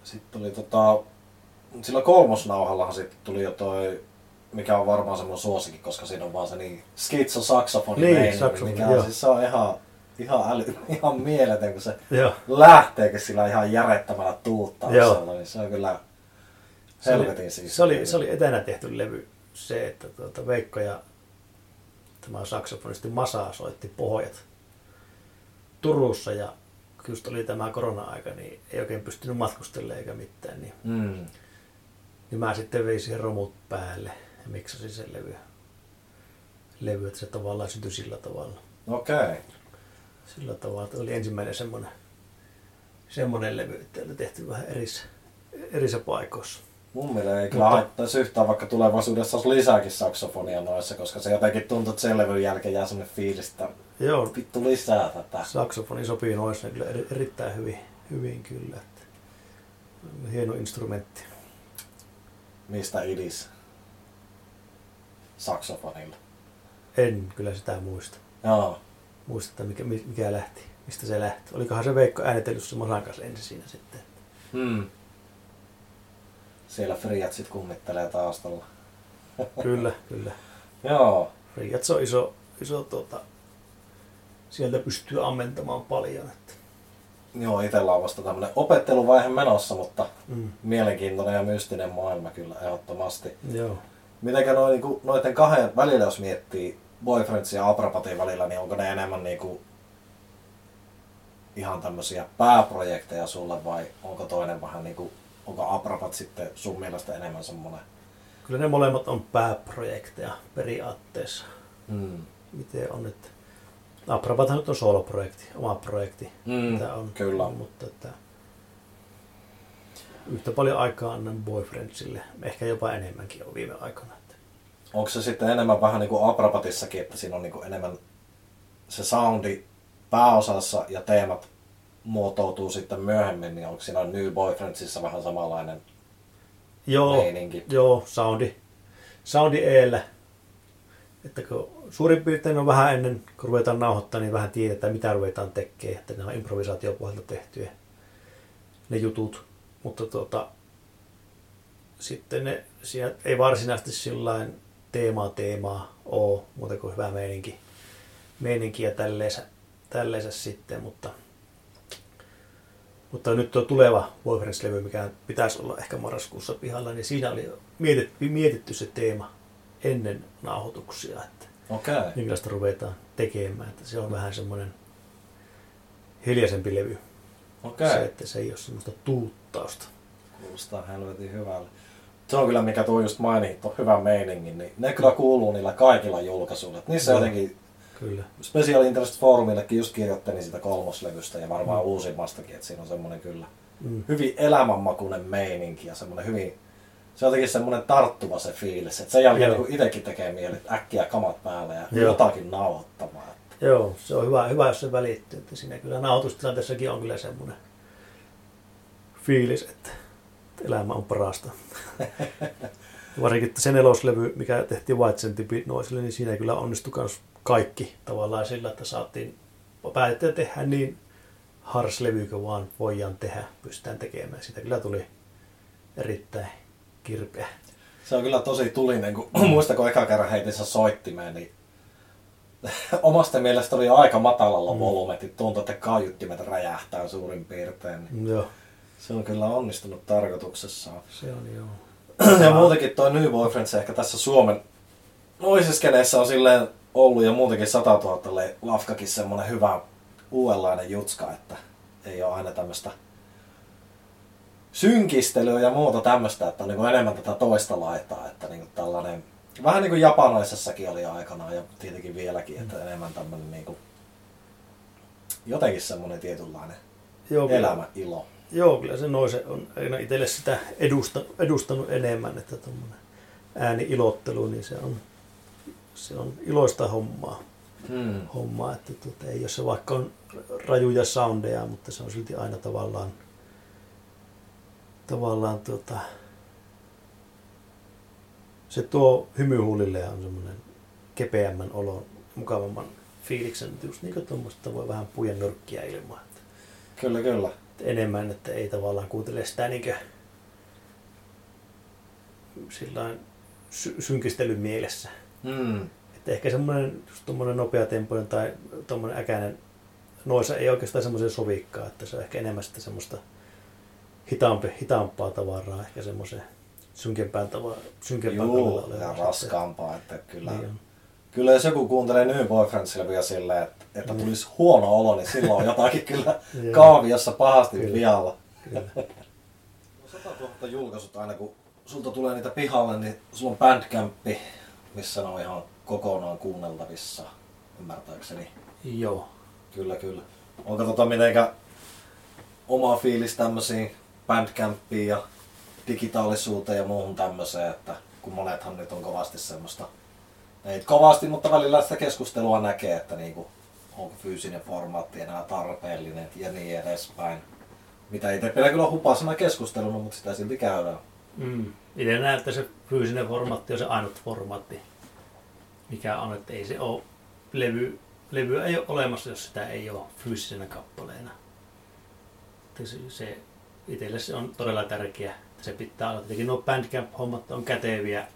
Sitten tuli tota, sillä kolmosnauhallahan sitten tuli jo toi, mikä on varmaan semmoinen suosikin, koska siinä on vaan se niin skitso saksofoni Niin, meininki, saksofoni, mikä on, siis se on ihan, ihan, äly, (laughs) ihan mieletön, kun se Joo. lähteekin sillä ihan järjettömällä tuuttauksella, Joo. niin se on kyllä helvetin siis. se, oli, se oli etänä tehty levy se, että tuota, Veikko ja tämä saksofonisti Masa soitti pohjat Turussa ja just oli tämä korona-aika, niin ei oikein pystynyt matkustelemaan eikä mitään, niin, Mm. Niin mä sitten vein siihen romut päälle ja miksasin sen levy. Levy, että se tavallaan syntyi sillä tavalla. Okei. Okay. Sillä tavalla, että oli ensimmäinen semmoinen, semmoinen levy, että oli tehty vähän erissä, erissä paikoissa. Mun mielestä ei kyllä Mutta- haittaisi yhtään, vaikka tulevaisuudessa olisi lisääkin saksofonia noissa, koska se jotenkin tuntuu, että sen levyn jälkeen jää semmoinen fiilis, että Joo, vittu lisää tätä. saksofoni sopii noissa kyllä eri, erittäin hyvin, hyvin kyllä. Että hieno instrumentti. Mistä idis? Saksofonilla. En kyllä sitä muista. Joo. Muista, että mikä, mi- mikä lähti, mistä se lähti. Olikohan se Veikko äänitellyt se Masan kanssa ensin siinä sitten. Hmm. Siellä Friat sit kummittelee taustalla. Kyllä, kyllä. (laughs) Joo. Riat se on iso, iso tuota, sieltä pystyy ammentamaan paljon. Että. Joo, itellä on vasta tämmönen opetteluvaihe menossa, mutta Mm. mielenkiintoinen ja mystinen maailma kyllä ehdottomasti. Joo. Mitenkä noin, niinku, noiden kahden välillä, jos miettii Boyfriends ja Aprapatin välillä, niin onko ne enemmän niinku ihan tämmöisiä pääprojekteja sulle vai onko toinen vähän niinku, onko Aprapat sitten sun mielestä enemmän semmonen? Kyllä ne molemmat on pääprojekteja periaatteessa. Mm. Miten on, että Aprabathan nyt on soloprojekti, oma projekti. Mm, mitä on. kyllä. Mutta että yhtä paljon aikaa annan boyfriendsille, ehkä jopa enemmänkin on viime aikoina. Onko se sitten enemmän vähän niin kuin Aprapatissakin, että siinä on niin kuin enemmän se soundi pääosassa ja teemat muotoutuu sitten myöhemmin, niin onko siinä New Boyfriendsissa vähän samanlainen Joo, meininki? joo, soundi, soundi eellä. Että kun suurin piirtein on vähän ennen, kun ruvetaan nauhoittaa, niin vähän tiedetään, mitä ruvetaan tekemään. Että ne on improvisaatiopohjalta tehtyjä ne jutut. Mutta tuota, sitten ne, ei varsinaisesti sillain teemaa teemaa oo, muuta kuin hyvä meininki, meininki ja tälleensä, tälleensä sitten, mutta mutta nyt tuo tuleva Boyfriends-levy, mikä pitäisi olla ehkä marraskuussa pihalla, niin siinä oli mietitty, mietitty se teema ennen nauhoituksia, että. Okay. minkälaista ruvetaan tekemään. Että se on vähän semmoinen hiljaisempi levy. Okei. Se, Okay. että se ei ole semmoista tuuttausta. Kuulostaa helvetin hyvälle. Se on kyllä, mikä tuo just mainit, on hyvä meiningi, niin ne kyllä kuuluu niillä kaikilla julkaisuilla. Niissä Joo. jotenkin Kyllä. Special Interest Forumillekin just kirjoittelin sitä kolmoslevystä ja varmaan mm. uusimmastakin, että siinä on semmoinen kyllä Mm. hyvin elämänmakuinen meininki ja semmoinen hyvin, se on jotenkin semmoinen tarttuva se fiilis, että sen jälkeen niin itsekin tekee mieli, äkkiä kamat päälle ja Joo. jotakin nauhoittamaan. Joo, se on hyvä, hyvä jos se välittyy. Että siinä kyllä nauhoitustilanteessakin on kyllä semmoinen fiilis, että elämä on parasta. (laughs) Varsinkin että se neloslevy, mikä tehtiin White Centipede Noiselle, niin siinä kyllä onnistui myös kaikki tavallaan sillä, että saatiin, päätettiin tehdä niin harslevy kuin vaan voidaan tehdä, pystytään tekemään. Siitä kyllä tuli erittäin kirpeä. Se on kyllä tosi tulinen, kun (clears throat) muista kun eka kerran heitin sen soittimeen, niin (laughs) omasta mielestä oli aika matalalla Mm. volyymet, että tuntui, että kaiuttimet räjähtää suurin piirtein. Niin Joo, se on kyllä onnistunut tarkoituksessaan. se on joo. (clears throat) ja muutenkin toi New Boyfriends ehkä tässä Suomen noiseskeneessä on silleen ollut ja muutenkin 100 000 le- lafkakin semmonen hyvä uudenlainen jutska, että ei ole aina tämmöistä synkistelyä ja muuta tämmöistä, että on niin enemmän tätä toista laitaa, että niin tällainen, vähän niin kuin japanaisessakin oli aikanaan ja tietenkin vieläkin, että enemmän tämmöinen niin kuin, jotenkin semmoinen tietynlainen joo elämä, ilo. Joo, kyllä se noise on aina itselle sitä edusta, edustanut enemmän, että tuommoinen ääni-ilottelu, niin se on, se on iloista hommaa, Hmm. hommaa että tuota, ei ole se vaikka on rajuja soundeja, mutta se on silti aina tavallaan, tavallaan tuota, se tuo hymyhuulille on semmoinen kepeämmän olon, mukavamman fiiliksen, just niin kuin tuommoista voi vähän pujen nyrkkiä ilmaa. Kyllä, kyllä. enemmän, että ei tavallaan kuuntele sitä niinkö sillain sy- synkistelyn mielessä. Hmm. Että ehkä semmoinen just tommonen nopeatempoinen tai tommonen äkäinen noissa ei oikeastaan semmoisen sovikkaa, että se on ehkä enemmän sitten semmoista hitaampi, hitaampaa tavaraa, ehkä semmoisen synkempään tavaraa, synkempään Juu, ja raskaampaa, että kyllä. Niin on. Kyllä jos joku kuuntelee New Boyfriendsille vielä silleen, että, että Niin. tulisi huono olo, niin silloin on jotakin kyllä (laughs) kaaviossa pahasti Kyllä. vialla. Kyllä. 100 000 julkaisut aina kun sulta tulee niitä pihalle, niin sulla on Bandcampi, missä ne on ihan kokonaan kuunneltavissa, ymmärtääkseni. Joo. Kyllä, kyllä. Onko tota mitenkä oma fiilis tämmöisiin Bandcampiin ja digitaalisuuteen ja muuhun tämmöiseen, että kun monethan nyt on kovasti semmoista, ei kovasti, mutta välillä sitä keskustelua näkee, että niinku, onko fyysinen formaatti enää tarpeellinen ja niin edespäin. Mitä itse pidän kyllä hupasena keskusteluna, mutta sitä silti käydään. Mm. Itse näen, että se fyysinen formaatti on se ainut formaatti, mikä on, että ei se ole, levy, levyä ei ole olemassa, jos sitä ei ole fyysisenä kappaleena. Se, se itselle se on todella tärkeä, se pitää olla. Tietenkin nuo Bandcamp-hommat on käteviä,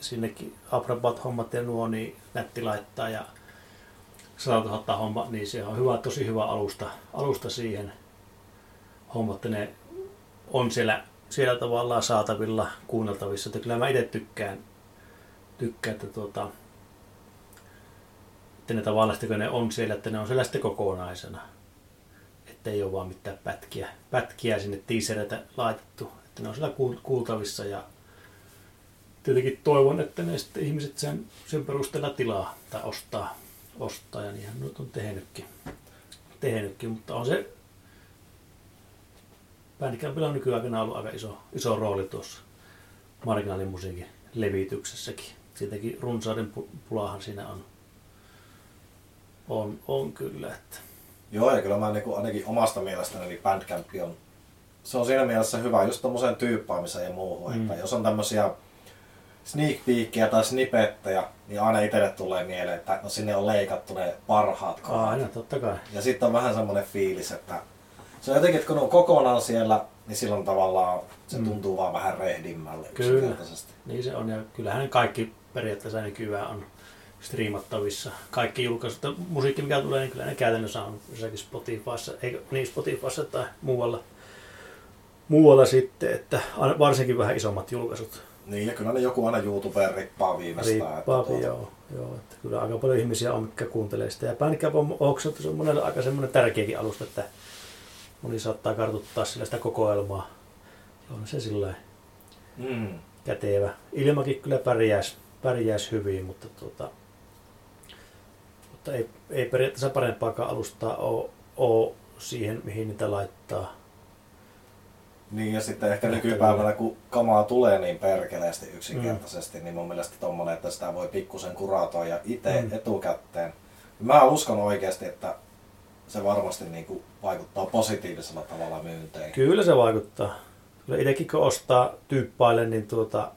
sinnekin Abrabat-hommat ja nuo, niin nätti laittaa ja 100 000 homma, niin se on hyvä, tosi hyvä alusta, alusta siihen hommat, ne on siellä, siellä tavallaan saatavilla, kuunneltavissa. Että kyllä mä itse tykkään, tykkään että, tuota, että ne tavallaan, kun ne on siellä, että ne on siellä sitten kokonaisena. Että ei ole vaan mitään pätkiä, pätkiä sinne tiisereitä laitettu. Että ne on siellä kuul- kuultavissa ja tietenkin toivon, että ne sitten ihmiset sen, sen perusteella tilaa tai ostaa, ostaa ja niinhän nyt on tehnytkin, tehnytkin mutta on se Bandcampilla on nykyaikana ollut aika iso, iso rooli tuossa marginaalimusiikin levityksessäkin. Siitäkin runsauden pu- pulahan siinä on, on, on kyllä. Että. Joo, ja kyllä mä niin ainakin omasta mielestäni niin Bandcamp on, se on siinä mielessä hyvä just tommoseen tyyppaamiseen ja muuhun, Mm. että jos on tämmöisiä sneak peekkejä tai snipettejä, niin aina itselle tulee mieleen, että no sinne on leikattu ne parhaat kohdat. Aina, totta kai. Ja sitten on vähän semmoinen fiilis, että se on jotenkin, että kun on kokonaan siellä, niin silloin tavallaan se Mm. tuntuu vaan vähän rehdimmälle Kyllä. Niin se on, ja kyllähän kaikki periaatteessa nykyään on striimattavissa. Kaikki julkaisut, musiikki mikä tulee, niin kyllä ne käytännössä on jossakin Spotifyssa, eikö niin Spotifyssa tai muualla, muualla sitten, että varsinkin vähän isommat julkaisut. Niin, ja kyllä ne joku aina YouTubeen rippaa viimeistään. että Riippaa, tuota- joo, joo, että kyllä aika paljon ihmisiä on, mitkä kuuntelee sitä. Ja Bandcamp on se on monelle aika semmoinen tärkeäkin alusta, että moni saattaa kartuttaa sillä sitä kokoelmaa. On se sillä Mm. kätevä. Ilmakin kyllä pärjäisi, pärjäisi hyvin, mutta, tuota, mutta Mutta ei, ei periaatteessa parempaakaan alustaa ole, ole siihen, mihin niitä laittaa. Niin ja sitten ehkä nykypäivänä, kun kamaa tulee niin perkeleesti yksinkertaisesti, mm. niin mun mielestä tommonen, että sitä voi pikkusen kuratoida itse mm. Etukäteen. Mä uskon oikeasti, että se varmasti niin kuin vaikuttaa positiivisella tavalla myynteihin. Kyllä se vaikuttaa. Kyllä itsekin kun ostaa tyyppaille, niin tuota,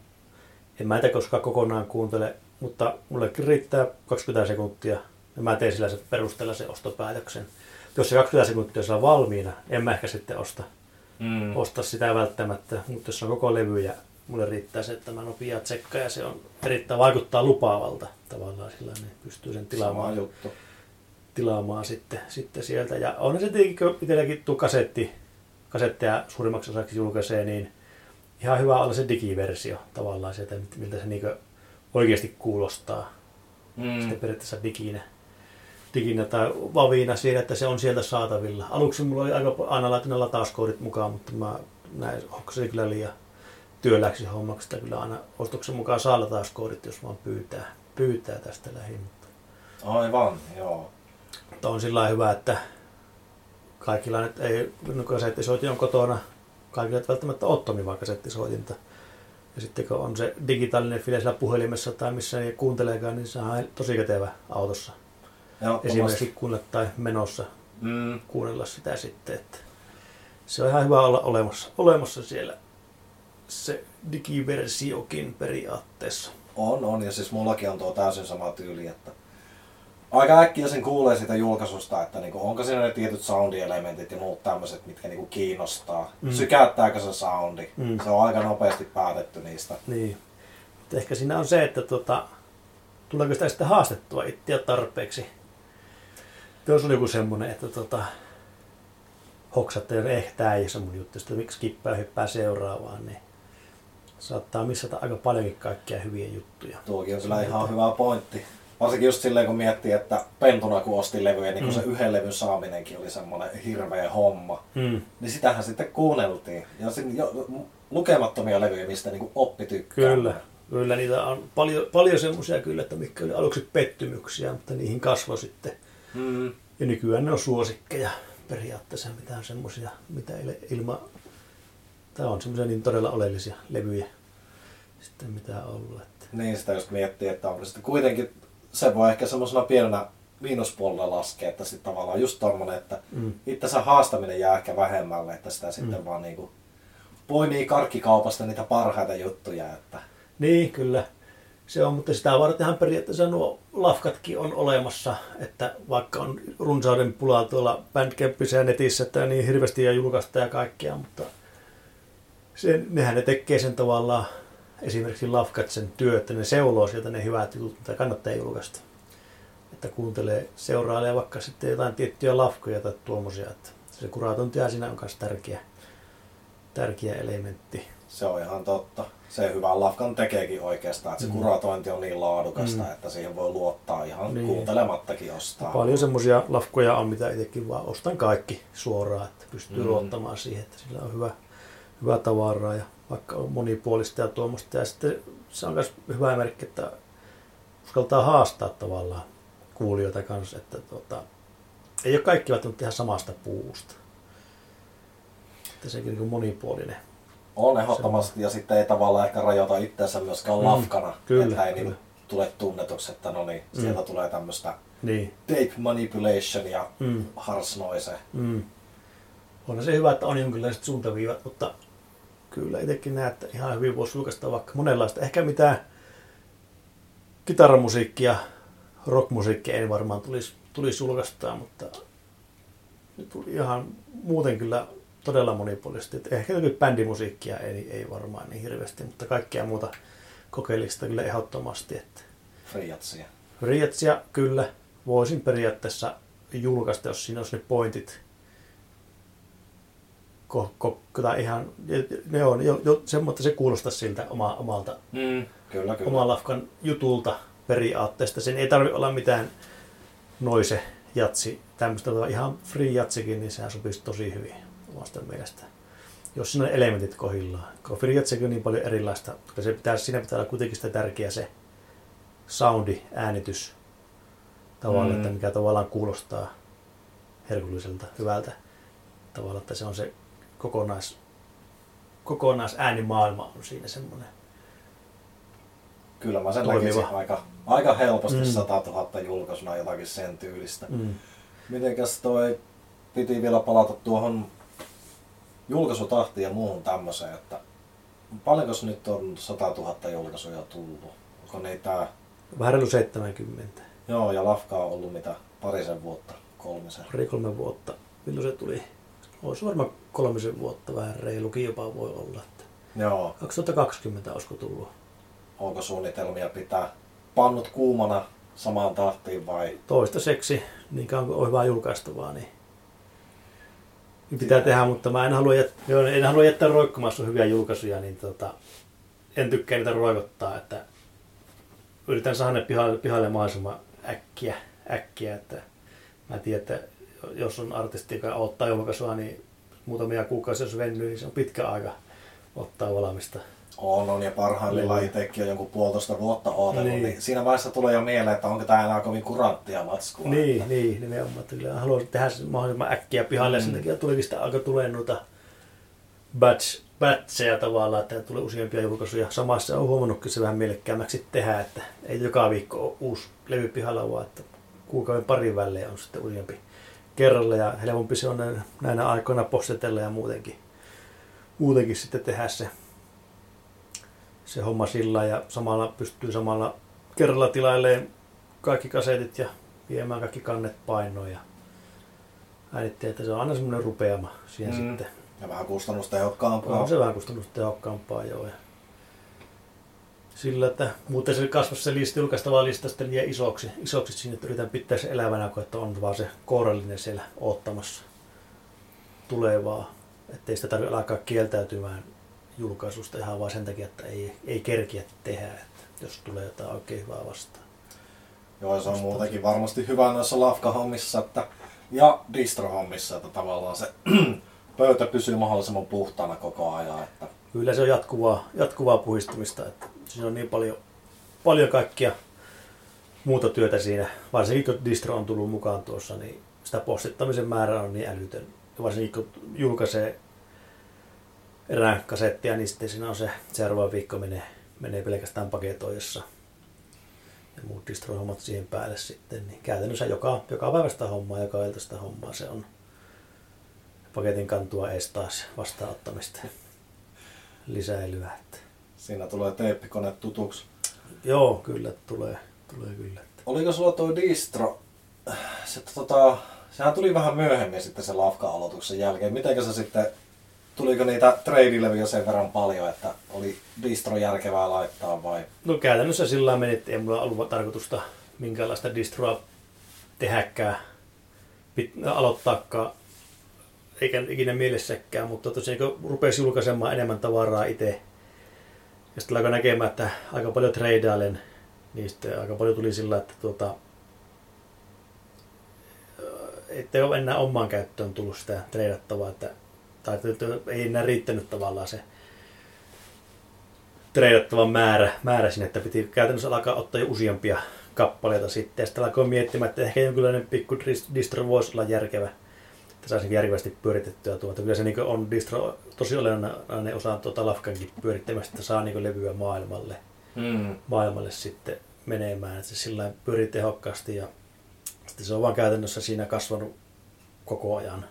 en mä itse koskaan kokonaan kuuntele, mutta mullekin riittää 20 sekuntia ja mä teen sillä se perusteella se ostopäätöksen. Jos se 20 sekuntia on valmiina, en mä ehkä sitten osta, Mm. osta sitä välttämättä, mutta jos on koko levy ja mulle riittää se, että mä nopeaa tsekkaan ja se on erittäin vaikuttaa lupaavalta tavallaan sillä niin pystyy sen tilaamaan, juttu. tilaamaan sitten, sitten sieltä. Ja on se tietenkin, kun itselläkin tuo kasetti, kasetteja suurimmaksi osaksi julkaisee, niin ihan hyvä olla se digiversio tavallaan sieltä, miltä se niin oikeasti kuulostaa. Mm. Sitten periaatteessa diginä, diginä tai vaviina siinä, että se on sieltä saatavilla. Aluksi mulla oli aika aina laittanut latauskoodit mukaan, mutta mä näin hoksasin kyllä liian työläksi hommaksi, että kyllä aina ostoksen mukaan saa latauskoodit, jos vaan pyytää, pyytää tästä lähin. Mutta Aivan, joo. mutta on sillä hyvä, että kaikilla nyt ei, no kasettisoitin on kotona, kaikilla ei välttämättä ole toimivaa kasettisoitinta. Ja sitten kun on se digitaalinen file siellä puhelimessa tai missä niin kuunteleekaan, niin se on tosi kätevä autossa. Esimerkiksi kuunnella tai menossa Mm. kuunnella sitä sitten. Että se on ihan hyvä olla olemassa, olemassa siellä se digiversiokin periaatteessa. On, on. Ja siis mullakin on tuo täysin sama tyyli, että aika äkkiä sen kuulee siitä julkaisusta, että niinku, onko siinä ne tietyt soundielementit ja muut tämmöiset, mitkä niinku kiinnostaa. Mm. Sykäyttääkö se soundi? Mm. Mm. Se on aika nopeasti päätetty niistä. Niin. Mutta ehkä siinä on se, että tota, tuleeko sitä sitten haastettua itseä tarpeeksi. Jos on joku semmoinen, että tota, hoksatte, että ehkä tämä ei se mun juttu, sitten miksi kippää hyppää seuraavaan, niin saattaa missata aika paljonkin kaikkia hyviä juttuja. Tuokin on kyllä ihan hyvä pointti. Varsinkin just silleen, kun miettii, että pentuna kun osti levyjä, niin kun Mm. se yhden levyn saaminenkin oli semmoinen hirveä homma. Mm. Niin sitähän sitten kuunneltiin. Ja sin, jo, lukemattomia levyjä, mistä niinku oppi tykkää. Kyllä, kyllä niitä on paljon, paljon semmoisia kyllä, että mitkä oli aluksi pettymyksiä, mutta niihin kasvoi sitten. Mm. Ja nykyään ne on suosikkeja periaatteessa, mitä on semmoisia, mitä ei ole ilma... Tämä on semmoisia niin todella oleellisia levyjä sitten mitä on ollut. Että. Niin sitä just miettii, että onko sitten kuitenkin, se voi ehkä semmoisena pienenä miinuspuolella laskea, että sitten tavallaan just tommonen, että Mm. itsensä haastaminen jää ehkä vähemmälle, että sitä sitten Mm. vaan niinku poimii karkkikaupasta niitä parhaita juttuja, että Niin, kyllä. Se on, mutta sitä vartenhan periaatteessa nuo lafkatkin on olemassa, että vaikka on runsauden pulaa tuolla Bandcampissa ja netissä, että niin hirveästi ja julkaista ja kaikkea, mutta sen, nehän ne tekee sen tavallaan, esimerkiksi lafkat sen työ, että ne seuloo sieltä ne hyvät jutut, mitä kannattaa julkaista. Että kuuntelee, seurailee vaikka sitten jotain tiettyjä lafkoja tai tuommoisia, että se kuratointia siinä on myös tärkeä, tärkeä elementti. se on ihan totta. Se hyvän lafkan tekeekin oikeastaan, että se Mm. kuratointi on niin laadukasta, Mm. että siihen voi luottaa ihan Niin. kuuntelemattakin ostaa. Paljon semmoisia lafkoja on, mitä itsekin vaan ostan kaikki suoraan, että pystyy mm. Luottamaan siihen, että sillä on hyvä, hyvä tavaraa ja vaikka on monipuolista ja tuommoista. Ja sitten se on myös hyvä merkki, että uskaltaa haastaa tavallaan kuulijoita kanssa, että tota, ei ole kaikki välttämättä ihan samasta puusta. Että sekin niin monipuolinen. On ehdottomasti, ja sitten ei tavallaan ehkä rajoita itseänsä myöskään Mm. lafkana, Kyllä, että ei kyllä. niin tule tunnetuksi, että no niin, Mm. sieltä tulee tämmöistä Niin. tape manipulation ja Mm. harsh noise. Mm. Onhan se hyvä, että on jonkinlaiset suuntaviivat, mutta kyllä itsekin näet, että ihan hyvin voisi julkaista vaikka monenlaista. Ehkä mitään kitaramusiikkia, rockmusiikkia ei varmaan tulisi, tulisi julkaistaa, mutta nyt tuli ihan muuten kyllä todella monipuolisesti. Et ehkä jokin bändimusiikkia ei, ei varmaan niin hirveästi, mutta kaikkea muuta kokeellista kyllä ehdottomasti. Että Friatsia. Rietsia kyllä voisin periaatteessa julkaista, jos siinä olisi ne pointit. Ko, ko, tai ihan, ne on jo, jo semmoista, se kuulostaa siltä oma, omalta, Mm. Kyllä, kyllä. oman lafkan jutulta periaatteesta. Sen ei tarvitse olla mitään noise jatsi, tämmöistä vaan ihan free jatsikin, niin sehän sopisi tosi hyvin omasta mielestä. Jos siinä on elementit kohillaan. Kun free jatsikin on niin paljon erilaista, koska se pitää, siinä pitää olla kuitenkin sitä tärkeä se soundi, äänitys, tavalla, Mm. että mikä tavallaan kuulostaa herkulliselta, hyvältä tavalla, että se on se kokonais, kokonaisäänimaailma on siinä semmoinen. Kyllä mä sen näkisin aika, aika helposti mm. 100 000 julkaisuna jotakin sen tyylistä. Mm. Mitenkäs toi piti vielä palata tuohon julkaisutahtiin ja muuhun tämmöiseen, että paljonko nyt on 100 000 julkaisuja tullut? Onko niitä, Vähän reilu 70, joo ja Lafka on ollut mitä parisen vuotta, kolmisen. pari kolme vuotta. Milloin se tuli? Olisi varmaan kolmisen vuotta, vähän reilukin jopa voi olla. Että Joo, 2020 olisiko tullut? onko suunnitelmia pitää pannut kuumana samaan tahtiin vai? toistaiseksi, niin kauan kuin on hyvää julkaistavaa, niin, niin pitää tehdä, mutta mä en halua, jät, joo, en halua jättää roikkumaan sun hyviä julkaisuja, niin tota, en tykkää niitä roikottaa, että yritän saada ne pihalle, pihalle mahdollisimman äkkiä, äkkiä, että mä tiedän, että jos on artisti, joka ottaa julkaisua, niin muutamia kuukausia jos venyy, niin se on pitkä aika ottaa valmista. On, on ja parhaimmillaan itsekin on jonkun puolitoista vuotta odotellut, Niin. niin. siinä vaiheessa tulee jo mieleen, että onko tämä enää kovin kuranttia matskua. Niin, niin, nimenomaan. Että kyllä haluaisin tehdä sen mahdollisimman äkkiä pihalle ja sen Mm. takia tulikin sitä alkoi tulee noita batch, batcheja tavallaan, että tulee useampia julkaisuja. Samassa on huomannutkin se vähän mielekkäämmäksi tehdä, että ei joka viikko ole uusi levy pihalla, vaan että kuukauden parin välein on sitten useampi kerralla ja helpompi se on näinä, näinä aikoina postitella ja muutenkin, muutenkin sitten tehdä se, se homma sillä ja samalla pystyy samalla kerralla tilailemaan kaikki kasetit ja viemään kaikki kannet painoon ja äänittiin, että se on aina semmoinen rupeama siihen mm. Sitten. Ja vähän kustannustehokkaampaa. On se vähän kustannustehokkaampaa joo. Ja sillä, että muuten se kasvasi se lista, julkaistava lista sitten liian isoksi, isoksi sinne, että yritän pitää se elävänä, kun että on vaan se kourallinen siellä oottamassa tulevaa. Että ei sitä tarvitse alkaa kieltäytymään julkaisusta ihan vaan sen takia, että ei, ei kerkiä tehdä, että jos tulee jotain oikein hyvää vastaan. Joo, se on muutenkin varmasti hyvä noissa lafka-hommissa että, ja distro-hommissa, että tavallaan se (clears throat) pöytä pysyy mahdollisimman puhtaana koko ajan. Että, Kyllä se on jatkuvaa, jatkuvaa puhistamista, että siinä on niin paljon, paljon kaikkia muuta työtä siinä. Varsinkin kun distro on tullut mukaan tuossa, niin sitä postittamisen määrä on niin älytön. Ja varsinkin kun julkaisee erään kasettia, niin sitten siinä on se seuraava viikko menee, menee pelkästään paketoijassa. Ja muut distro-hommat siihen päälle sitten. Niin käytännössä joka, joka päivästä hommaa, joka iltaista hommaa se on. Paketin kantua ees taas vastaanottamista lisäilyä. Että. siinä tulee teippikone tutuksi. Joo, kyllä tulee, tulee kyllä. Että. Oliko sulla tuo distro, se, tota, sehän tuli vähän myöhemmin sitten se lafka-aloituksen jälkeen. Mitenkä se sitten, tuliko niitä trade sen verran paljon, että oli distro järkevää laittaa vai? No käytännössä sillä meni, että ei mulla ollut tarkoitusta minkäänlaista distroa tehäkään, pit, aloittaakaan, eikä ikinä mielessäkään, mutta tosiaan kun rupesi julkaisemaan enemmän tavaraa itse, ja sitten alkoi näkemään, että aika paljon treidailen, niin sitten aika paljon tuli sillä, että tuota, ettei ole enää omaan käyttöön tullut sitä treidattavaa, että, tai ei enää riittänyt tavallaan se treidattava määrä, määrä sinne, että piti käytännössä alkaa ottaa jo useampia kappaleita sitten. Ja sitten alkoi miettimään, että ehkä jonkinlainen pikku dis- distro voisi olla järkevä, että saisi järkevästi pyöritettyä tuota. Kyllä se niin on distro tosi olennainen osa tuota Lafkankin pyörittämistä, että saa niin levyä maailmalle, Mm. maailmalle sitten menemään. Että se sillä pyörii tehokkaasti ja sitten se on vaan käytännössä siinä kasvanut koko ajan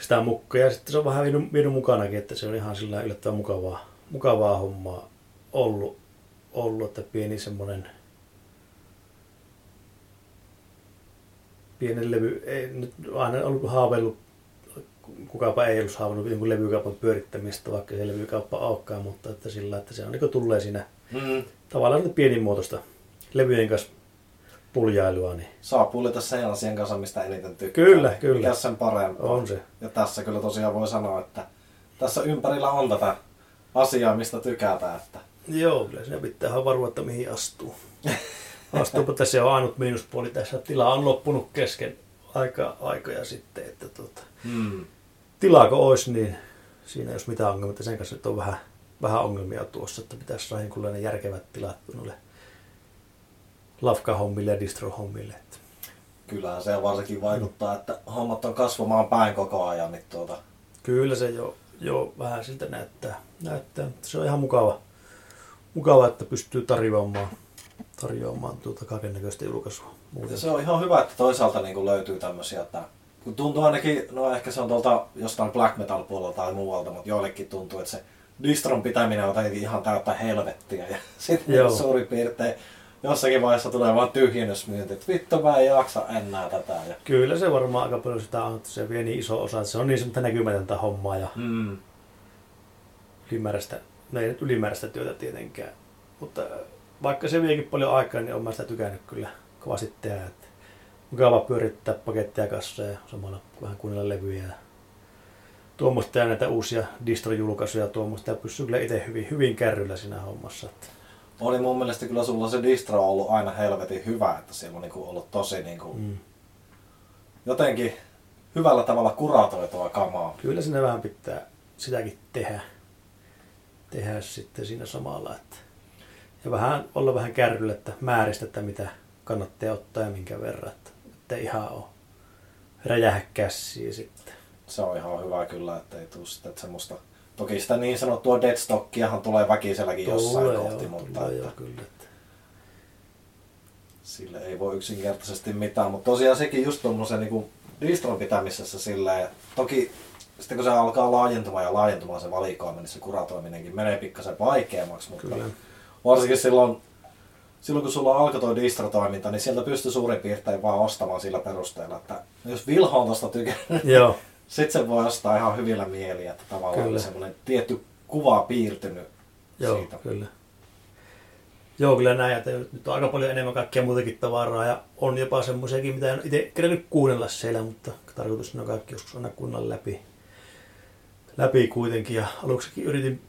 sitä mukkaa. Ja sitten se on vähän vienyt, vienyt mukanakin, että se on ihan sillä yllättävän mukavaa, mukavaa hommaa ollut, ollut että pieni semmoinen pienen levy, ei nyt aina ollut haaveillut, kukapa ei ollut haavannut jonkun levykaupan pyörittämistä, vaikka se levykauppa aukkaa, mutta että sillä, että se on niin tulee siinä Mm. tavallaan pienimuotoista levyjen kanssa puljailua, niin Saa pullita sen asian kanssa, mistä eniten tykkää. Kyllä, kyllä. Mikä sen parempaa. on se. Ja tässä kyllä tosiaan voi sanoa, että tässä ympärillä on tätä asiaa, mistä tykätään. Että Joo, kyllä siinä pitää ihan varoa, että mihin astuu. (laughs) Astuupa tässä on ainut miinuspuoli tässä. Tila on loppunut kesken aika, aikoja sitten, että tuota, mm. tilaako olisi, niin siinä ei olisi mitään ongelmia. Mutta Sen kanssa nyt on vähän, vähän ongelmia tuossa, että pitäisi saada jonkunlainen järkevät tilat noille lafka-hommille ja distro-hommille. Kyllähän se varsinkin vaikuttaa, että hommat on kasvamaan päin koko ajan, niin tuota, Kyllä se jo, jo vähän siltä näyttää. näyttää. Se on ihan mukava, mukava että pystyy tarjoamaan, tarjoamaan tuota kaiken näköistä julkaisua. Ja Muuten. se on ihan hyvä, että toisaalta niin kuin löytyy tämmöisiä, että kun tuntuu ainakin, no ehkä se on tuolta jostain black metal puolelta tai muualta, mutta joillekin tuntuu, että se distron pitäminen on ihan täyttä helvettiä. Ja (laughs) sitten suurin piirtein jossakin vaiheessa tulee vaan tyhjennysmyynti, että vittu mä en jaksa enää tätä. Ja, Kyllä se varmaan aika paljon sitä on, että se vie niin iso osa, että se on niin semmoista näkymätöntä hommaa ja mm, ylimääräistä, no ei nyt ylimääräistä työtä tietenkään. Mutta vaikka se viekin paljon aikaa, niin olen mä sitä tykännyt kyllä kovasti tehdä. Että mukava pyörittää pakettia kassaa ja samalla vähän kuunnella levyjä. ja Tuommoista ja näitä uusia distro-julkaisuja tuommoista ja pysyy kyllä itse hyvin, hyvin kärryllä siinä hommassa. Että oli mun mielestä kyllä sulla se distro ollut aina helvetin hyvä, että siellä on niin kuin ollut tosi niin kuin, mm. jotenkin hyvällä tavalla kuratoitua kamaa. Kyllä siinä vähän pitää sitäkin tehdä, tehdä sitten siinä samalla. Että, ja vähän, olla vähän kärryllä, että määristä, että mitä kannattaa ottaa ja minkä verran. Että, että ihan ole räjähä käsiä sitten. Se on ihan hyvä kyllä, että ei tule sitten semmoista... Toki sitä niin sanottua deadstockiahan tulee väkiselläkin jossain Tulee kohti, joo, mutta tulee että joo, kyllä. Että. sille ei voi yksinkertaisesti mitään. Mutta tosiaan sekin just tuommoisen niin distron pitämisessä silleen, toki sitten kun se alkaa laajentumaan ja laajentumaan se valikoima, niin se kuratoiminenkin menee pikkasen vaikeammaksi, mutta Kyllä. varsinkin silloin, silloin kun sulla alkoi tuo distro-toiminta, niin sieltä pystyy suurin piirtein vaan ostamaan sillä perusteella, että jos Vilho on tosta tykännyt, Joo, (laughs) sitten se voi ostaa ihan hyvillä mieliä, että tavallaan Kyllä. Semmoinen tietty kuva piirtynyt joo, siitä. kyllä. Joo, kyllä näin, että nyt on aika paljon enemmän kaikkea muutakin tavaraa ja on jopa semmoisiakin, mitä en itse kerännyt kuunnella siellä, mutta tarkoitus on kaikki joskus aina kuunnella läpi. Läpi kuitenkin ja aluksikin yritin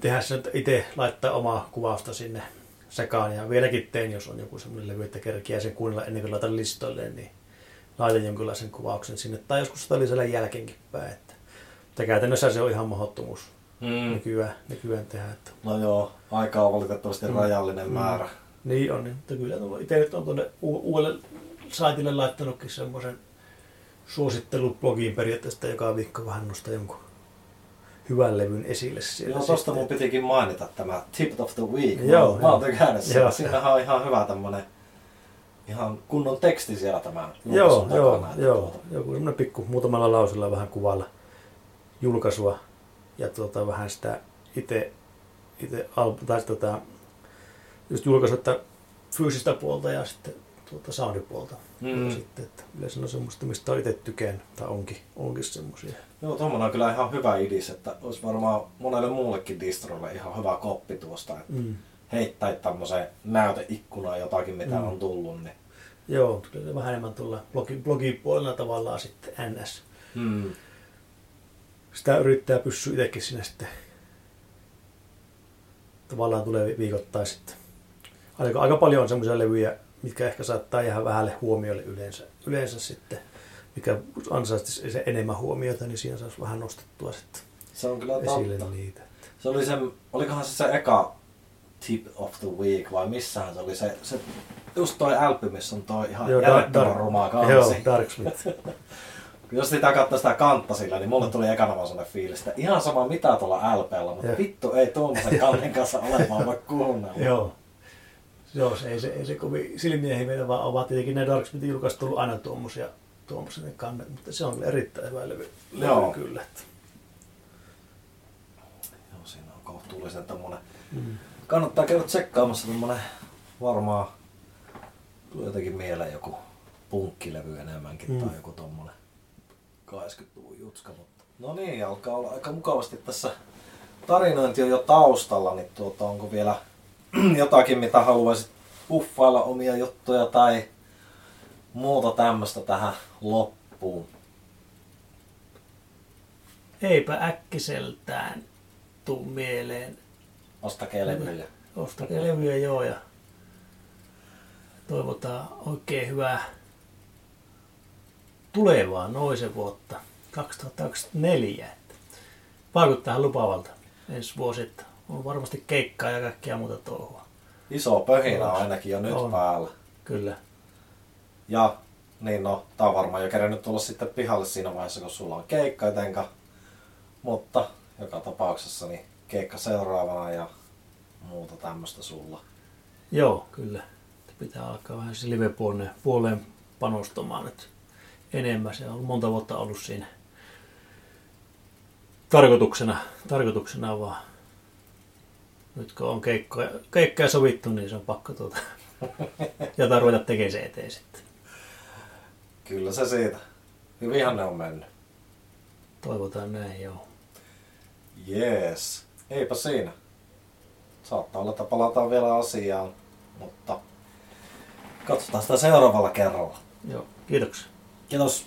tehdä sen, että itse laittaa omaa kuvausta sinne sekaan ja vieläkin teen, jos on joku semmoinen levy, että kerkiää sen kuunnella ennen kuin laitan listoille, niin laitan jonkinlaisen kuvauksen sinne tai joskus sitä lisällä jälkeenkin päin. Että, mutta käytännössä se on ihan mahdottomuus Mm. nykyään, nykyään tehdä. Että No joo, aika on valitettavasti Mm. rajallinen Mm. määrä. Niin on, niin, mutta kyllä itse nyt on tuonne u- uudelle saitille laittanutkin semmoisen suosittelublogiin periaatteessa, että joka viikko vähän nostaa jonkun hyvän levyn esille siellä. Joo, tosta mun pitikin mainita tämä Tip of the Week. Joo, mä, mä oon joo. tykännyt. Joo. Siinähän on ihan hyvä tämmönen ihan kunnon teksti siellä tämän Joo, joo, joo. tuota, Joku semmoinen pikku muutamalla lausella vähän kuvalla julkaisua ja tuota, vähän sitä itse, itse tai tota, just julkaisu, että fyysistä puolta ja sitten tuota soundipuolta. Mm. Ja sitten, että yleensä on semmoista, mistä on itse tykännyt, tai onkin, onkin semmoisia. Joo, tuommoinen on kyllä ihan hyvä idis, että olisi varmaan monelle muullekin distrolle ihan hyvä koppi tuosta, että Mm. heittää tämmöiseen näyteikkunaan jotakin, mitä Mm. on tullut. Niin. Joo, kyllä se vähän enemmän tulla blogi, blogipuolella tavallaan sitten NS. Mm. Sitä yrittää pysyä itsekin sinne sitten tavallaan tulee viikoittain sitten. Aika, aika paljon on semmoisia levyjä, mitkä ehkä saattaa jäädä vähälle huomiolle yleensä, yleensä sitten, mikä ansaitsisi se enemmän huomiota, niin siinä saisi vähän nostettua sitten Se on kyllä esille totta. niitä. Se oli se, olikohan se se eka tip of the week vai missähän se oli se, se just toi älpy, missä on toi ihan Joo, järjettömän Dark- rumaa kansi. Joo, Darksmith. (laughs) Jos sitä katsoi sitä kantta sillä, niin mulle tuli ekana vaan sellainen fiilis, että ihan sama mitä tuolla LPllä, mutta Joo. vittu ei tuommoisen (laughs) kannen kanssa ole vaan voi kuunnella. Joo. Joo, se ei se, ei se kovin silmiä himmeitä, vaan ovat tietenkin ne Darksmithin julkaiset tullut aina tuommoisia, ne kannet, mutta se on erittäin hyvä levy, Joo. levy kyllä. Että. Joo, siinä on kohtuullisen tommonen. Mm. Kannattaa käydä tsekkaamassa tommonen varmaan tulee jotenkin mieleen joku punkkilevy enemmänkin Mm. tai joku tommonen 80-luvun jutska. Mutta... No niin, alkaa olla aika mukavasti tässä tarinointi on jo taustalla, niin tuota, onko vielä (clears throat) jotakin, mitä haluaisit puffailla omia juttuja tai muuta tämmöistä tähän loppuun? Eipä äkkiseltään tuu mieleen. Ostakaa levyjä. Ostakaa levyjä joo ja toivotaan oikein hyvää tulevaa noisen vuotta 2024. Että Vaikuttaa lupaavalta ensi vuosi, että on varmasti keikkaa ja kaikkea muuta touhua. Iso pöhinä on ainakin jo nyt On. päällä. Kyllä. Ja niin no, tää on varmaan jo kerännyt tulla sitten pihalle siinä vaiheessa, kun sulla on keikka etenkä. Mutta joka tapauksessa niin keikka seuraavana ja muuta tämmöistä sulla. Joo, kyllä. Pitää alkaa vähän se live-puoleen puoleen panostamaan nyt enemmän. Se on monta vuotta ollut siinä tarkoituksena, tarkoituksena vaan. Nyt kun on keikkoja, keikkoja sovittu, niin se on pakko tuota. (laughs) ja ruveta tekemään se eteen sitten. Kyllä se siitä. Hyvinhän ne on mennyt. Toivotaan näin, joo. Jees. Eipä siinä. Saattaa olla, että palataan vielä asiaan, mutta katsotaan sitä seuraavalla kerralla. Joo, kiitoksia. Kiitos.